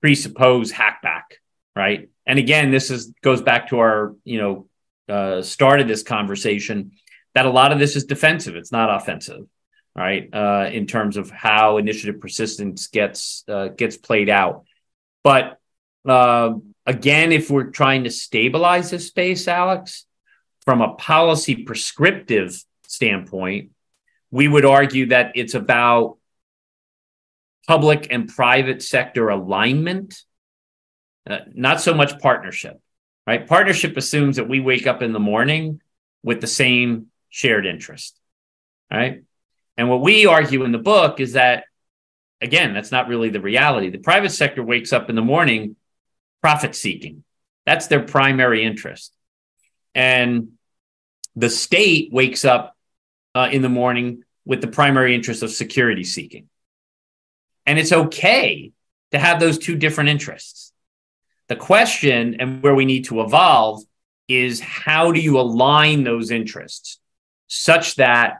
presuppose hackback, right? And again, this is goes back to our you know start of this conversation that a lot of this is defensive; it's not offensive right? Uh, in terms of how initiative persistence gets uh, gets played out. But uh, again, if we're trying to stabilize this space, Alex, from a policy prescriptive standpoint, we would argue that it's about public and private sector alignment, uh, not so much partnership. Right? Partnership assumes that we wake up in the morning with the same shared interest. Right? And what we argue in the book is that, again, that's not really the reality. The private sector wakes up in the morning profit seeking, that's their primary interest. And the state wakes up uh, in the morning with the primary interest of security seeking. And it's okay to have those two different interests. The question and where we need to evolve is how do you align those interests such that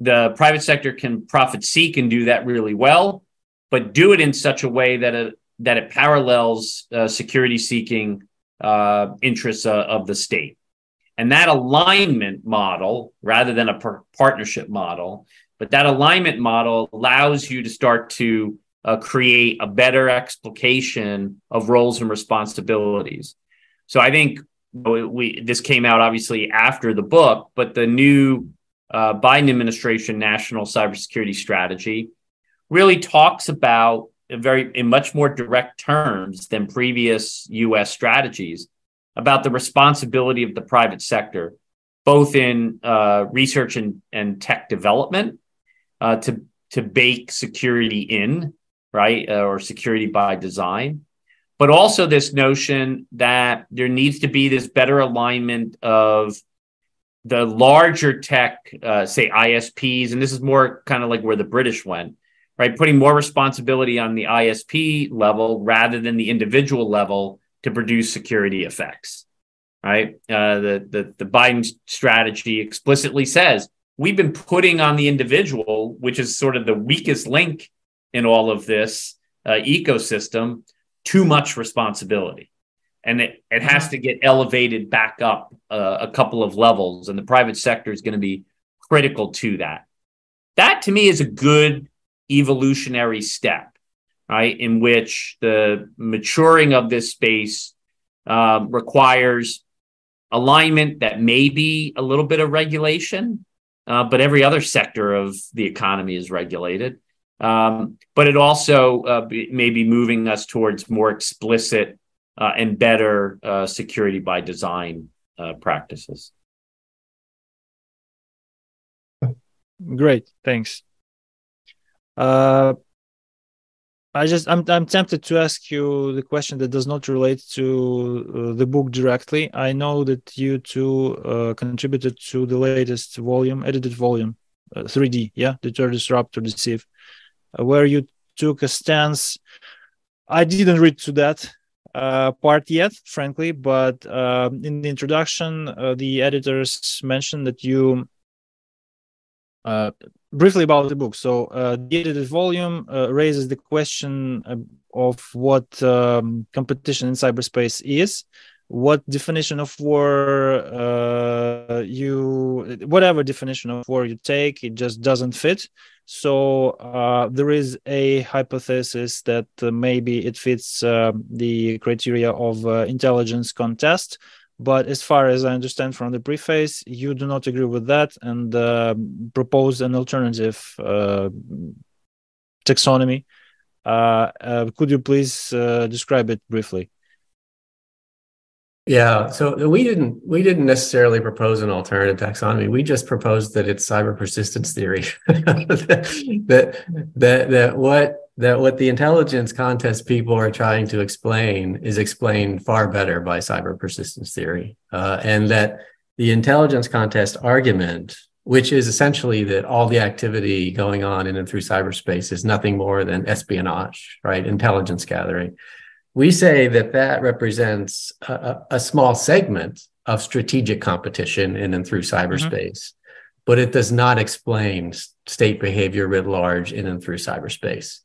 the private sector can profit seek and do that really well, but do it in such a way that it, that it parallels uh, security seeking uh, interests uh, of the state. And that alignment model, rather than a par- partnership model, but that alignment model allows you to start to uh, create a better explication of roles and responsibilities. So I think we this came out obviously after the book, but the new uh, Biden administration national cybersecurity strategy really talks about very in much more direct terms than previous U.S. strategies about the responsibility of the private sector, both in uh, research and, and tech development, uh, to to bake security in, right, uh, or security by design, but also this notion that there needs to be this better alignment of the larger tech, uh, say ISPs, and this is more kind of like where the British went, right? Putting more responsibility on the ISP level rather than the individual level to produce security effects, right? Uh, the, the, the Biden strategy explicitly says we've been putting on the individual, which is sort of the weakest link in all of this uh, ecosystem, too much responsibility and it, it has mm-hmm. to get elevated back up uh, a couple of levels and the private sector is going to be critical to that that to me is a good evolutionary step right in which the maturing of this space um, requires alignment that may be a little bit of regulation uh, but every other sector of the economy is regulated um, but it also uh, may be moving us towards more explicit uh, and better uh, security by design uh, practices. Great, thanks. Uh, I just I'm I'm tempted to ask you the question that does not relate to uh, the book directly. I know that you two uh, contributed to the latest volume, edited volume, 3D, yeah, Deter Disrupt or Deceive, where you took a stance. I didn't read to that uh, part yet, frankly, but uh, in the introduction, uh, the editors mentioned that you uh, briefly about the book. So, uh, the edited volume uh, raises the question of what um, competition in cyberspace is, what definition of war uh, you, whatever definition of war you take, it just doesn't fit. So uh, there is a hypothesis that uh, maybe it fits the criteria of intelligence contest but as far as I understand from the preface, you do not agree with that and uh, propose an alternative uh, taxonomy. Uh, uh could you please uh, describe it briefly? Yeah, so we didn't we didn't necessarily propose an alternative taxonomy. We just proposed that it's cyber persistence theory. that that that what that what the intelligence contest people are trying to explain is explained far better by cyber persistence theory, uh, and that the intelligence contest argument, which is essentially that all the activity going on in and through cyberspace is nothing more than espionage, right? Intelligence gathering. We say that that represents a, a small segment of strategic competition in and through mm-hmm. cyberspace. Mm-hmm but it does not explain state behavior writ large in and through cyberspace.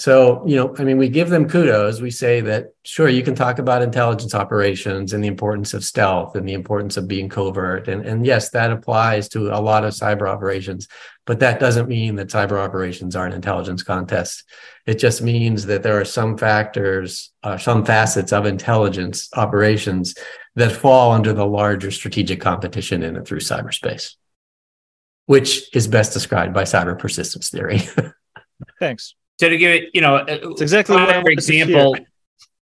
So, you know, I mean, we give them kudos. We say that, sure, you can talk about intelligence operations and the importance of stealth and the importance of being covert. And, and yes, that applies to a lot of cyber operations, but that doesn't mean that cyber operations are an intelligence contest. It just means that there are some factors, uh, some facets of intelligence operations that fall under the larger strategic competition in and through cyberspace which is best described by cyber persistence theory. Thanks. So to give it, you know, it's exactly what example.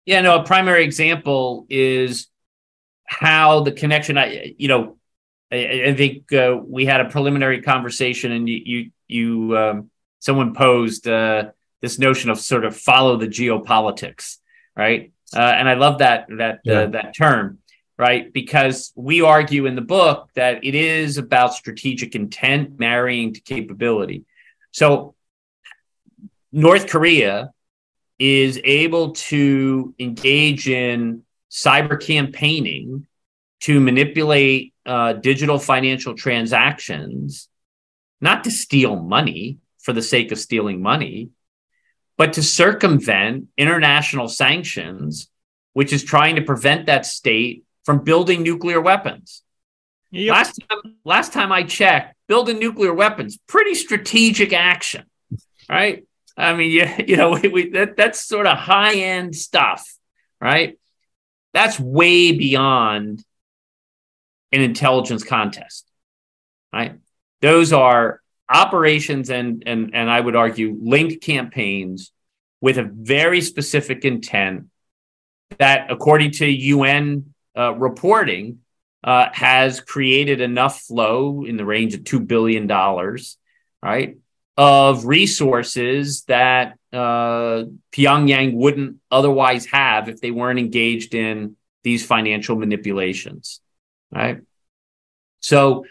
Yeah, no, a primary example is how the connection. I, you know, I, I think uh, we had a preliminary conversation, and you, you, you um, someone posed uh, this notion of sort of follow the geopolitics, right? Uh, and I love that that uh, yeah. that term right? Because we argue in the book that it is about strategic intent marrying to capability. So North Korea is able to engage in cyber campaigning to manipulate uh, digital financial transactions, not to steal money for the sake of stealing money, but to circumvent international sanctions, which is trying to prevent that state from building nuclear weapons. Yep. Last time, last time I checked, building nuclear weapons, pretty strategic action, right? I mean, you, you know, we, we, that, that's sort of high end stuff, right? That's way beyond an intelligence contest, right? Those are operations and and and I would argue linked campaigns with a very specific intent that, according to UN uh, reporting uh, has created enough flow in the range of $2 billion, right, of resources that uh, Pyongyang wouldn't otherwise have if they weren't engaged in these financial manipulations, right? So,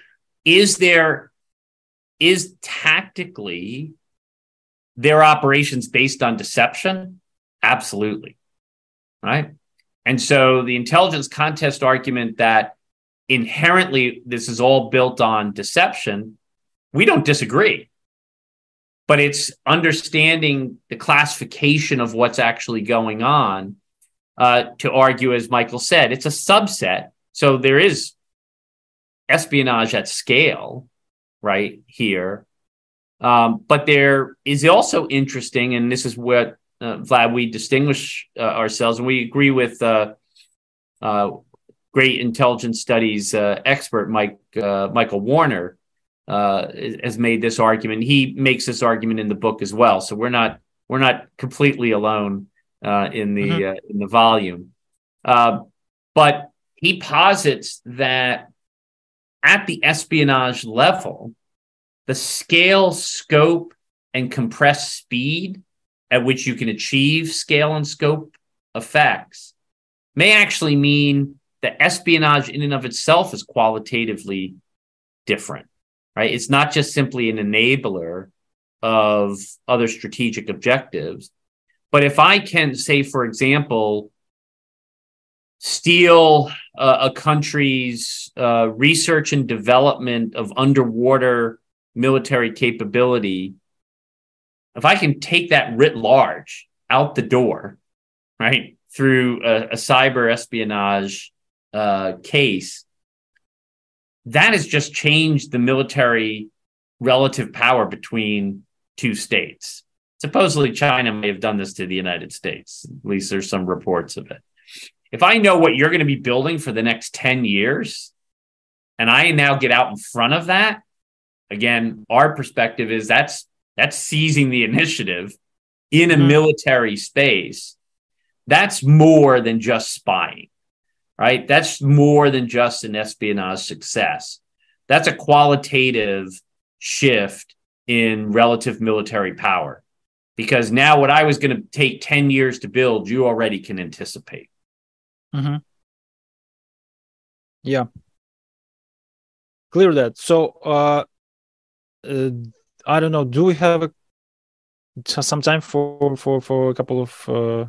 is there, is tactically their operations based on deception? Absolutely, right? And so the intelligence contest argument that inherently this is all built on deception, we don't disagree. But it's understanding the classification of what's actually going on uh, to argue, as Michael said, it's a subset. So there is espionage at scale right here. Um, but there is also interesting, and this is what uh, Vlad, we distinguish uh, ourselves, and we agree with uh, uh great intelligence studies uh, expert Mike uh, Michael Warner Uh, has made this argument. He makes this argument in the book as well. So we're not we're not completely alone uh, in the mm-hmm. Uh, in the volume, but he posits that at the espionage level, the scale, scope, and compressed speed at which you can achieve scale and scope effects may actually mean that espionage in and of itself is qualitatively different, right? It's not just simply an enabler of other strategic objectives. But if I can say, for example, steal uh, a country's uh, research and development of underwater military capability, if I can take that writ large out the door, right, through a, a cyber espionage uh, case, that has just changed the military relative power between two states. Supposedly, China may have done this to the United States. At least there's some reports of it. If I know what you're going to be building for the next 10 years, and I now get out in front of that, again, our perspective is that's that's seizing the initiative in a mm-hmm. military space. That's more than just spying, right? That's more than just an espionage success. That's a qualitative shift in relative military power. Because now, what I was going to take 10 years to build, you already can anticipate. Mm-hmm. Yeah. Clear that. So, uh, uh, I don't know. Do we have a, some time for for for a couple of uh,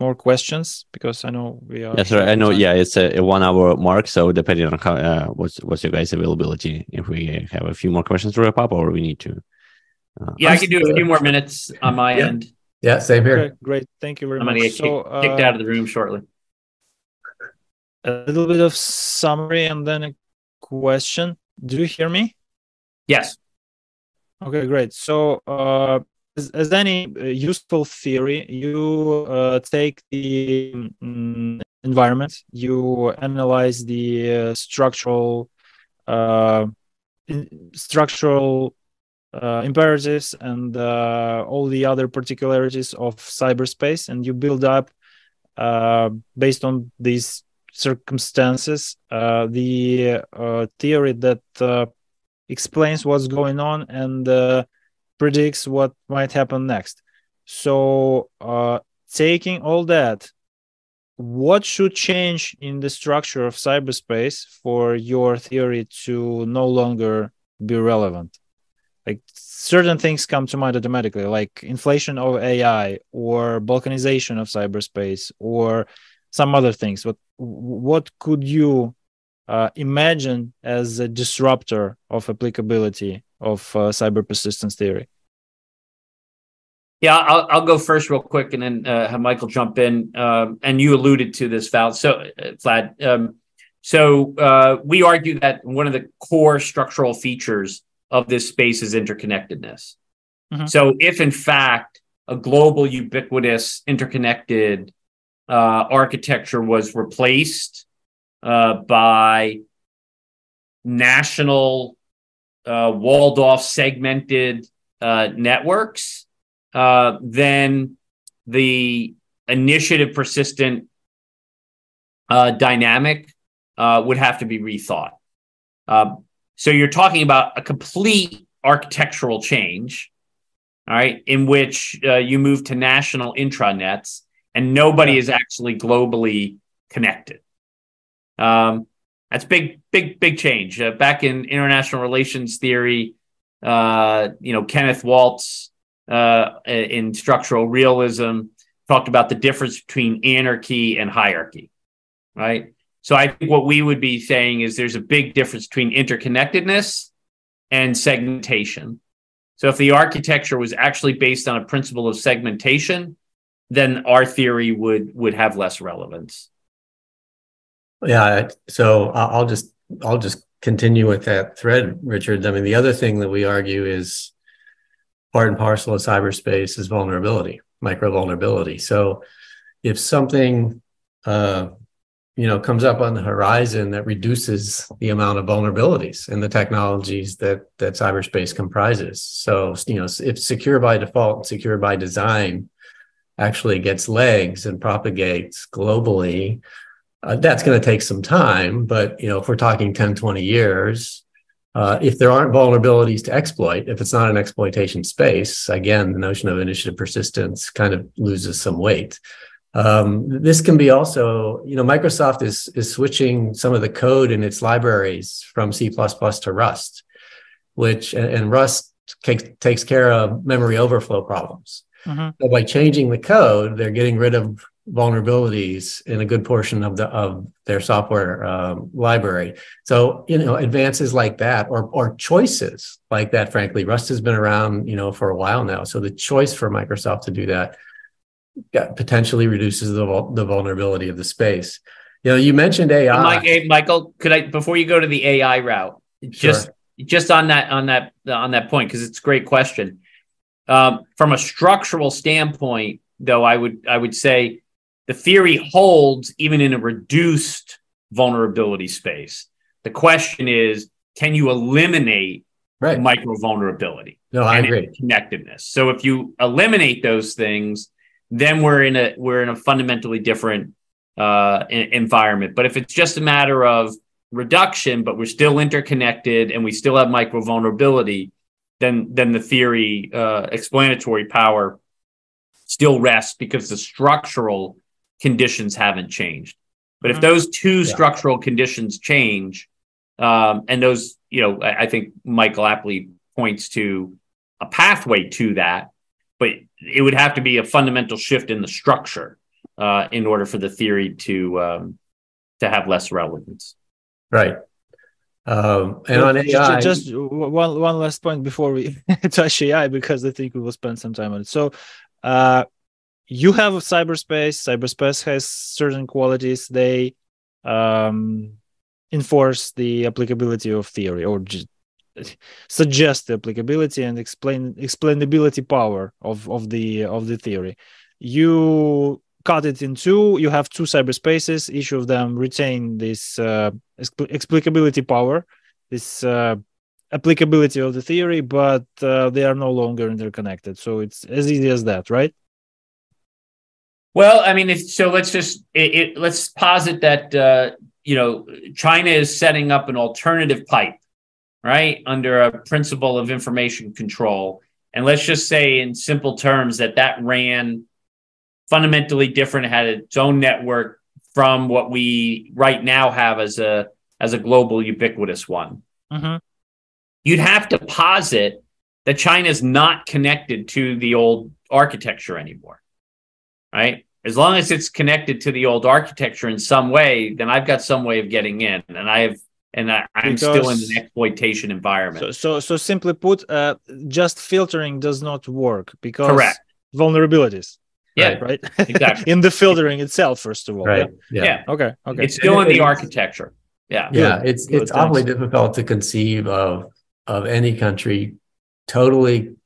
more questions? Because I know we are. Yes, sir. I know. Time. Yeah, it's a, a, one hour mark. So depending on how uh, what's what's your guys' availability, if we have a few more questions to wrap up, or we need to. Uh, yeah, I can do a few more minutes on my yeah. end. Yeah, same here. Okay, great. Thank you very I'm much. I'm going to get so, kicked, uh, kicked out of the room shortly. A little bit of summary and then a question. Do you hear me? Yes. Okay, great. So, uh, as, as, any uh, useful theory, you uh, take the um, environment, you analyze the uh, structural uh, structural uh, imperatives and all the other particularities of cyberspace, and you build up based on these circumstances the theory that explains what's going on and uh, predicts what might happen next. So, uh, taking all that, what should change in the structure of cyberspace for your theory to no longer be relevant? Like certain things come to mind automatically, like inflation of AI or balkanization of cyberspace or some other things. What what could you uh, imagine as a disruptor of applicability of uh, cyber persistence theory? Yeah, I'll, I'll go first real quick and then uh, have Michael jump in. Um, and you alluded to this, Val. So, uh, Vlad. Um, so uh, we argue that one of the core structural features of this space is interconnectedness. Mm-hmm. So, if in fact a global, ubiquitous, interconnected uh, architecture was replaced uh, by national uh, walled off segmented uh, networks, uh, then the initiative persistent uh, dynamic uh, would have to be rethought. Um, so you're talking about a complete architectural change, all right, in which you move to national intranets and nobody is actually globally connected. Um, that's big, big, big change. Uh, back in international relations theory, uh, you know, Kenneth Waltz uh, in structural realism talked about the difference between anarchy and hierarchy, right? So I think what we would be saying is there's a big difference between interconnectedness and segmentation. So if the architecture was actually based on a principle of segmentation, then our theory would would have less relevance. Yeah. So I'll just I'll just continue with that thread, Richard. I mean, the other thing that we argue is part and parcel of cyberspace is vulnerability, micro vulnerability. So if something uh, you know comes up on the horizon that reduces the amount of vulnerabilities in the technologies that that cyberspace comprises. So you know if secure by default, secure by design actually gets legs and propagates globally, uh, that's going to take some time, but you know, if we're talking 10, 20 years, uh, if there aren't vulnerabilities to exploit, if it's not an exploitation space, again, the notion of initiative persistence kind of loses some weight. Um, this can be also, you know, Microsoft is is switching some of the code in its libraries from C++ to Rust, which and, Rust takes care of memory overflow problems. Mm-hmm. So by changing the code, they're getting rid of vulnerabilities in a good portion of the of their software um, library. So you know advances like that, or or choices like that. Frankly, Rust has been around you know for a while now. So the choice for Microsoft to do that potentially reduces the the vulnerability of the space. You know, you mentioned AI. Mike, Michael, could I before you go to the AI route, just sure. just on that on that on that point because it's a great question. Um, from a structural standpoint, though, I would I would say the theory holds even in a reduced vulnerability space. The question is, can you eliminate right. micro vulnerability? No, I agree. Connectedness. So if you eliminate those things, then we're in a we're in a fundamentally different uh, environment. But if it's just a matter of reduction, but we're still interconnected and we still have micro vulnerability, then then the theory uh, explanatory power still rests because the structural conditions haven't changed. But if mm-hmm. those two yeah. structural conditions change, um, and those, you know, I, I, think Michael aptly points to a pathway to that, but it would have to be a fundamental shift in the structure uh, in order for the theory to um, to have less relevance. Right. Um, and on AI, just one one last point before we touch AI because I think we will spend some time on it. So, uh, you have cyberspace. Cyberspace has certain qualities. They um, enforce the applicability of theory or just suggest the applicability and explain explainability power of of the of the theory. You cut it in two. You have two cyberspaces. Each of them retain this uh, explicability power this uh, applicability of the theory but uh, they are no longer interconnected. So it's as easy as that right well, I mean, so let's just it, it, let's posit that uh, you know China is setting up an alternative pipe, right, under a principle of information control, and let's just say in simple terms that that ran fundamentally different, had its own network from what we right now have as a as a global ubiquitous one. Mm-hmm. You'd have to posit that China is not connected to the old architecture anymore right? As long as it's connected to the old architecture in some way, then I've got some way of getting in, and I have, and I, am still in an exploitation environment. So, so, so simply put, uh, just filtering does not work because correct vulnerabilities. Yeah, right. Exactly. in the filtering itself, first of all. Right. Yeah. yeah. yeah. Okay. Okay. It's still in the architecture. Yeah. Yeah. Good. It's Good. it's Thanks. awfully difficult to conceive of of any country totally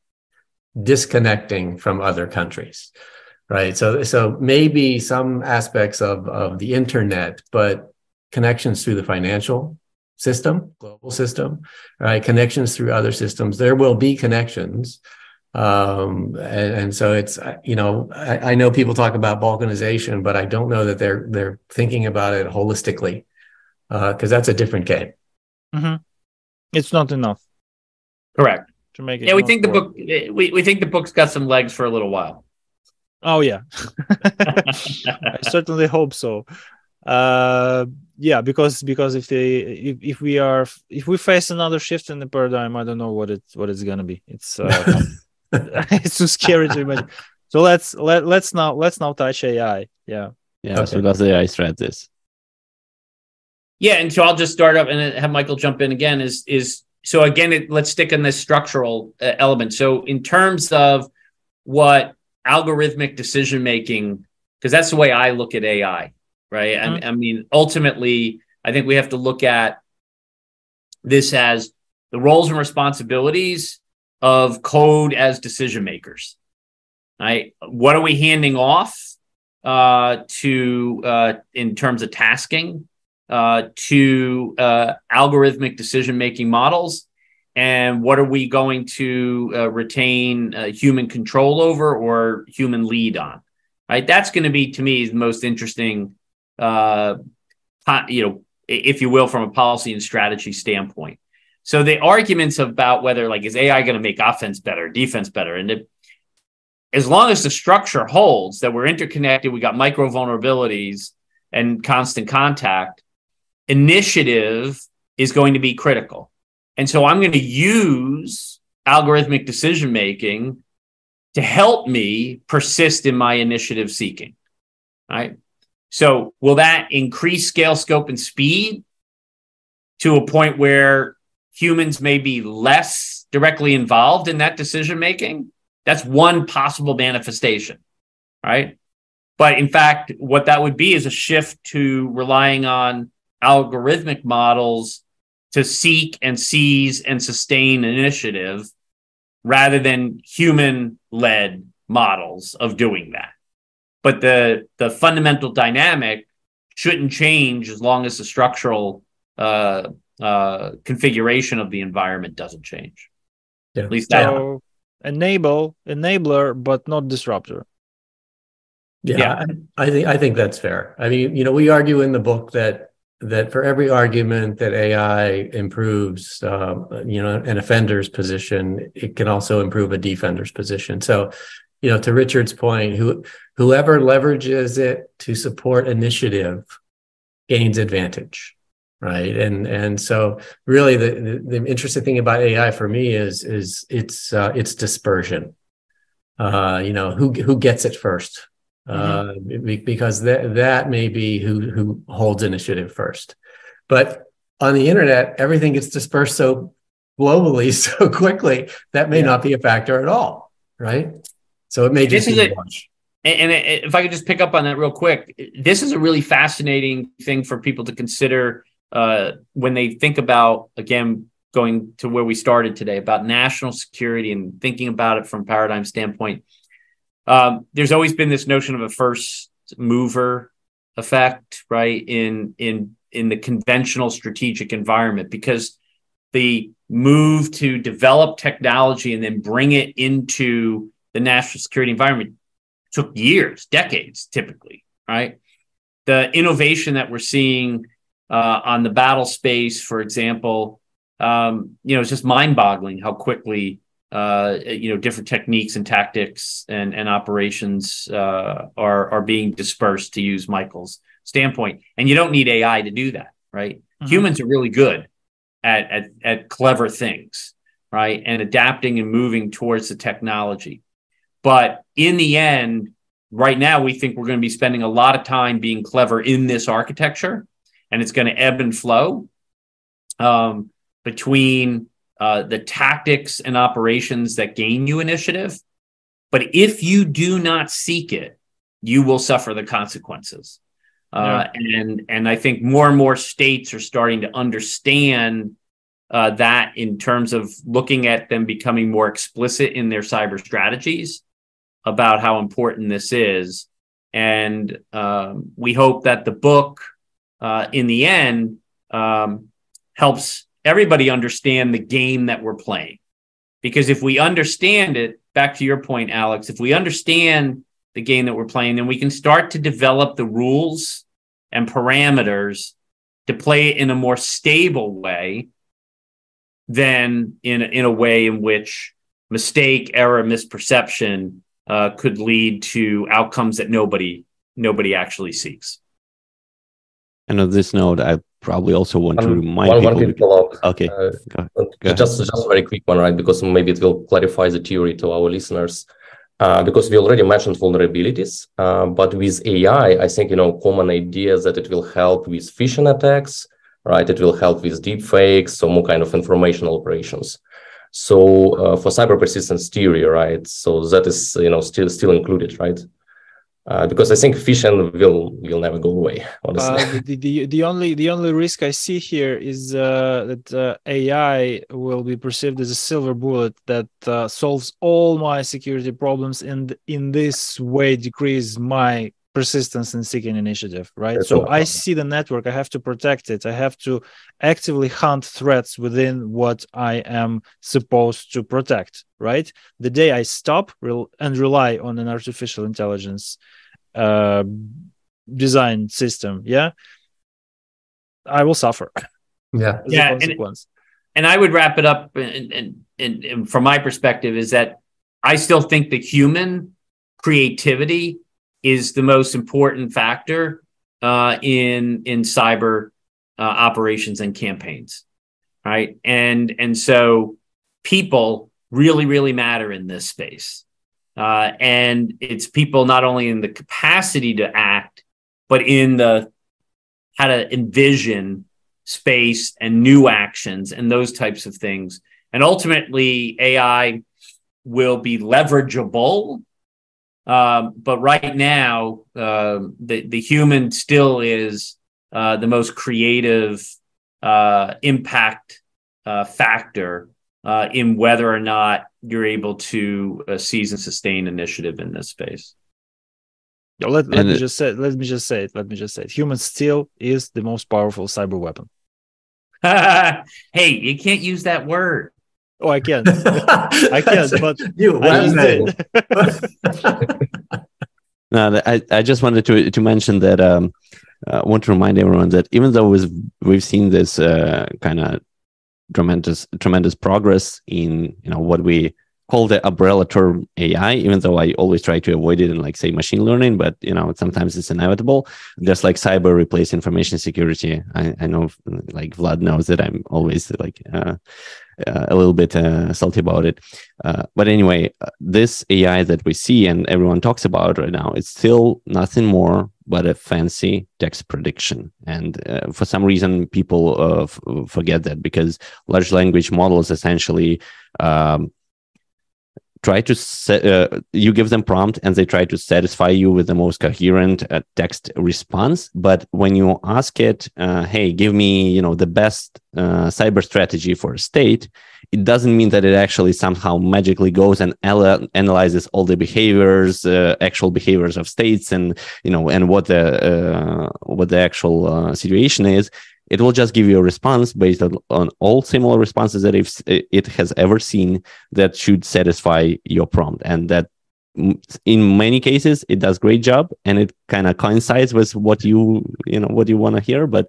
disconnecting from other countries right? So so maybe some aspects of of the internet, but connections through the financial system, global system, right? Connections through other systems. There will be connections. Um, and, and so it's you know I, I, know people talk about balkanization, but I don't know that they're they're thinking about it holistically Uh, because uh, that's a different game. Mm-hmm. It's not enough. Correct. To make it. Yeah, we think the book. We, we think the book's got some legs for a little while. Oh yeah, I certainly hope so. Uh, yeah, because because if they if, if we are if we face another shift in the paradigm, I don't know what it what it's gonna be. It's uh, it's too scary to imagine. So let's let let's now let's now touch AI. Yeah. Yeah. Okay. So does AI threat this? Yeah, and so I'll just start up and have Michael jump in again. Is is so again? It, let's stick in this structural uh, element. So in terms of what algorithmic decision making because that's the way I look at AI, right? Mm-hmm. I, I mean, ultimately, I think we have to look at this as the roles and responsibilities of code as decision makers. Right? What are we handing off uh, to uh, in terms of tasking uh, to uh, algorithmic decision making models? And what are we going to uh, retain uh, human control over or human lead on? Right? That's going to be to me the most interesting uh, you know if you will from a policy and strategy standpoint. So the arguments about whether like is ai going to make offense better defense better and it, as long as the structure holds that we're interconnected we got micro vulnerabilities and constant contact initiative is going to be critical and so I'm going to use algorithmic decision making to help me persist in my initiative seeking. right? So will that increase scale, scope, and speed to a point where humans may be less directly involved in that decision making? That's one possible manifestation, right? But in fact, what that would be is a shift to relying on algorithmic models to seek and seize and sustain initiative rather than human led models of doing that. But the the fundamental dynamic shouldn't change as long as the structural uh, uh, configuration of the environment doesn't change. Yeah. At least So enable, enabler, but not disruptor. Yeah, Yeah. I, I think I think that's fair. I mean, you know, we argue in the book that that for every argument that AI improves, um, you know, an offender's position, it can also improve a defender's position. So, you know, to Richard's point, who whoever leverages it to support initiative gains advantage, right? And and so, really, the the, the interesting thing about AI for me is is its uh, its dispersion. Uh, you know, who who gets it first? Uh, because that that may be who who holds initiative first. But on the internet, everything gets dispersed so globally so quickly that may Yeah. not be a factor at all, right? So it may just This be is a. And, and if I could just pick up on that real quick, this is a really fascinating thing for people to consider uh, when they think about, again, going to where we started today about national security and thinking about it from paradigm standpoint. Um, there's always been this notion of a first mover effect, right? In in in the conventional strategic environment, because the move to develop technology and then bring it into the national security environment took years, decades, typically, right? The innovation that we're seeing uh, on the battle space, for example, um, you know, it's just mind-boggling how quickly uh, you know different techniques and tactics and and operations uh, are are being dispersed, to use Michael's standpoint. And you don't need AI to do that, right? Mhm. Humans are really good at, at at clever things, right? And adapting and moving towards the technology. But in the end, right now, we think we're going to be spending a lot of time being clever in this architecture, and it's going to ebb and flow um, between uh, the tactics and operations that gain you initiative. But if you do not seek it, you will suffer the consequences. Uh, and and I think more and more states are starting to understand uh, that in terms of looking at them becoming more explicit in their cyber strategies about how important this is. And um, we hope that the book, uh, in the end, um, helps everybody understand the game that we're playing. Because if we understand it, back to your point, Alex, if we understand the game that we're playing, then we can start to develop the rules and parameters to play it in a more stable way than in, in a way in which mistake, error, misperception uh, could lead to outcomes that nobody nobody actually seeks. And on this note, I probably also want to One, remind one, one people. follow-up. Okay, Uh, go- Go just just a very quick one, right? Because maybe it will clarify the theory to our listeners. Uh, because we already mentioned vulnerabilities, uh, but with AI, I think you know common ideas that it will help with phishing attacks, right? It will help with deep fakes, so more kind of informational operations. So uh, for cyber persistence theory, right? So that is you know still still included, right? Uh, because I think phishing will will never go away, honestly. Uh, the, the the only the only risk I see here is uh, that uh, AI will be perceived as a silver bullet that uh, solves all my security problems and in this way decrease my persistence in seeking initiative. Right. That's so I see the network. I have to protect it. I have to actively hunt threats within what I am supposed to protect. Right. The day I stop and rely on an artificial intelligence uh, design system, yeah, I will suffer Yeah. as Yeah, a and- consequence. and I would wrap it up and, and, and, and from my perspective is that I still think the human creativity is the most important factor uh, in in cyber uh, operations and campaigns, right? And and so people really really matter in this space, uh, and it's people not only in the capacity to act but in the how to envision space and new actions and those types of things. And ultimately, AI will be leverageable. Um, but right now, uh, the the human still is uh, the most creative uh, impact uh, factor uh, in whether or not you're able to uh, seize and sustain initiative in this space. Let, let me it, just say let me just say it. Let me just say it. Human steel is the most powerful cyber weapon. hey, you can't use that word. Oh, I can. I can, but you I no, I, I just wanted to to mention that um, I want to remind everyone that even though we've, we've seen this uh, kind of tremendous tremendous progress in you know what we call the umbrella term AI, even though I always try to avoid it and like say machine learning, but you know, sometimes it's inevitable. Just like cyber replace information security. I, I know like Vlad knows that I'm always like uh, uh, a little bit uh, salty about it. Uh, but anyway, uh, this AI that we see and everyone talks about right now, it's still nothing more but a fancy text prediction. And uh, for some reason, people f- forget that because large language models essentially um, try to set, uh, you give them prompt and they try to satisfy you with the most coherent uh, text response. But when you ask it uh, hey give me you know the best uh, cyber strategy for a state it doesn't mean that it actually somehow magically goes and analyzes all the behaviors uh, actual behaviors of states and you know and what the uh, what the actual situation is it will just give you a response based on, on all similar responses that if it has ever seen that should satisfy your prompt and that in many cases it does great job and it kind of coincides with what you you know what you want to hear but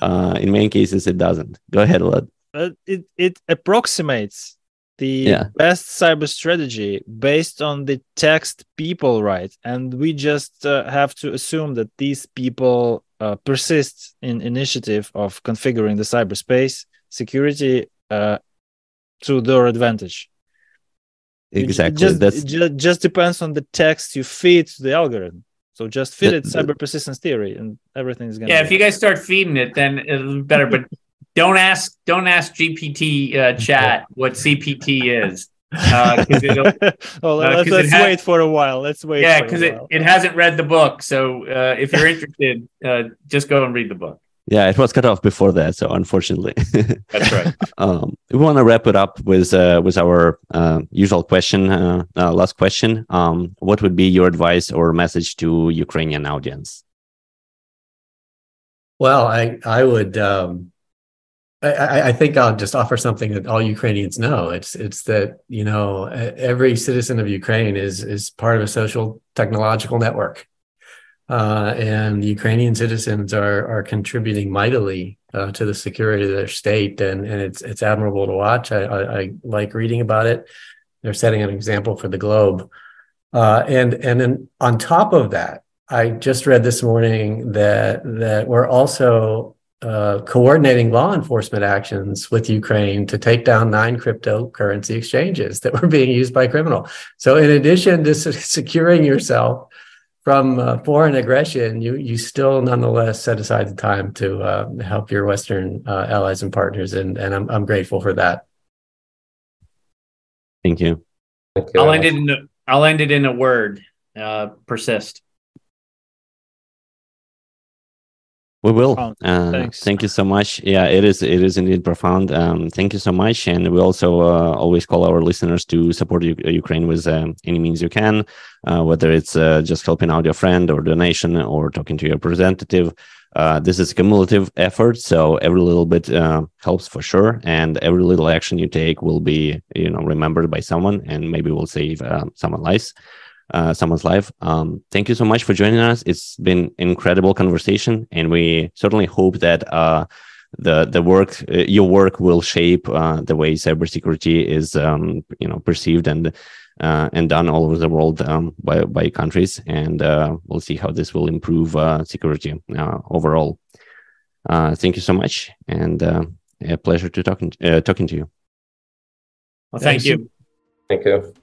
uh, in many cases it doesn't go ahead Vlad. Uh, it it approximates the yeah. best cyber strategy based on the text people write and we just uh, have to assume that these people uh, persist in initiative of configuring the cyberspace security uh, to their advantage. Exactly. It just, That's... It just, just depends on the text you feed to the algorithm. So just feed it cyber persistence theory, and everything's gonna. Yeah, if you guys start feeding it, then it'll be better. But don't ask, don't ask GPT uh, chat what CPT is. Uh, well, uh, let's, let's wait for a while. Let's wait. Yeah, because it, it hasn't read the book. So uh, if you're interested, uh, just go and read the book. Yeah, it was cut off before that, so unfortunately. That's right. um, we want to wrap it up with uh, with our uh, usual question, uh, uh, last question. Um, what would be your advice or message to Ukrainian audience? Well, I I would um, I, I, think I'll just offer something that all Ukrainians know. It's it's that you know every citizen of Ukraine is is part of a social technological network, uh, and Ukrainian citizens are are contributing mightily uh, to the security of their state, and and it's it's admirable to watch. I, I, I like reading about it. They're setting an example for the globe, uh, and and then on top of that, I just read this morning that that we're also uh, coordinating law enforcement actions with Ukraine to take down nine cryptocurrency exchanges that were being used by criminal. So, in addition to securing yourself from uh, foreign aggression, you you still nonetheless set aside the time to uh, help your Western uh, allies and partners, and and I'm I'm grateful for that. Thank you. Thank you. I'll end it in a, I'll end it in a word. Uh, persist. We will. Uh, thank you so much. Yeah, it is. It is indeed profound. Um, thank you so much, and we also uh, always call our listeners to support U- Ukraine with um, any means you can, uh, whether it's uh, just helping out your friend or donation or talking to your representative. Uh, this is a cumulative effort, so every little bit uh, helps for sure, and every little action you take will be, you know, remembered by someone, and maybe will save someone's life uh, someone's life. Um, thank you so much for joining us. It's been incredible conversation, and we certainly hope that uh, the the work uh, your work will shape uh, the way cybersecurity is um, you know perceived and uh, and done all over the world um, by by countries. And uh, we'll see how this will improve security overall. thank you so much, and a pleasure to talking talking to you. Well, thank you. Thank you.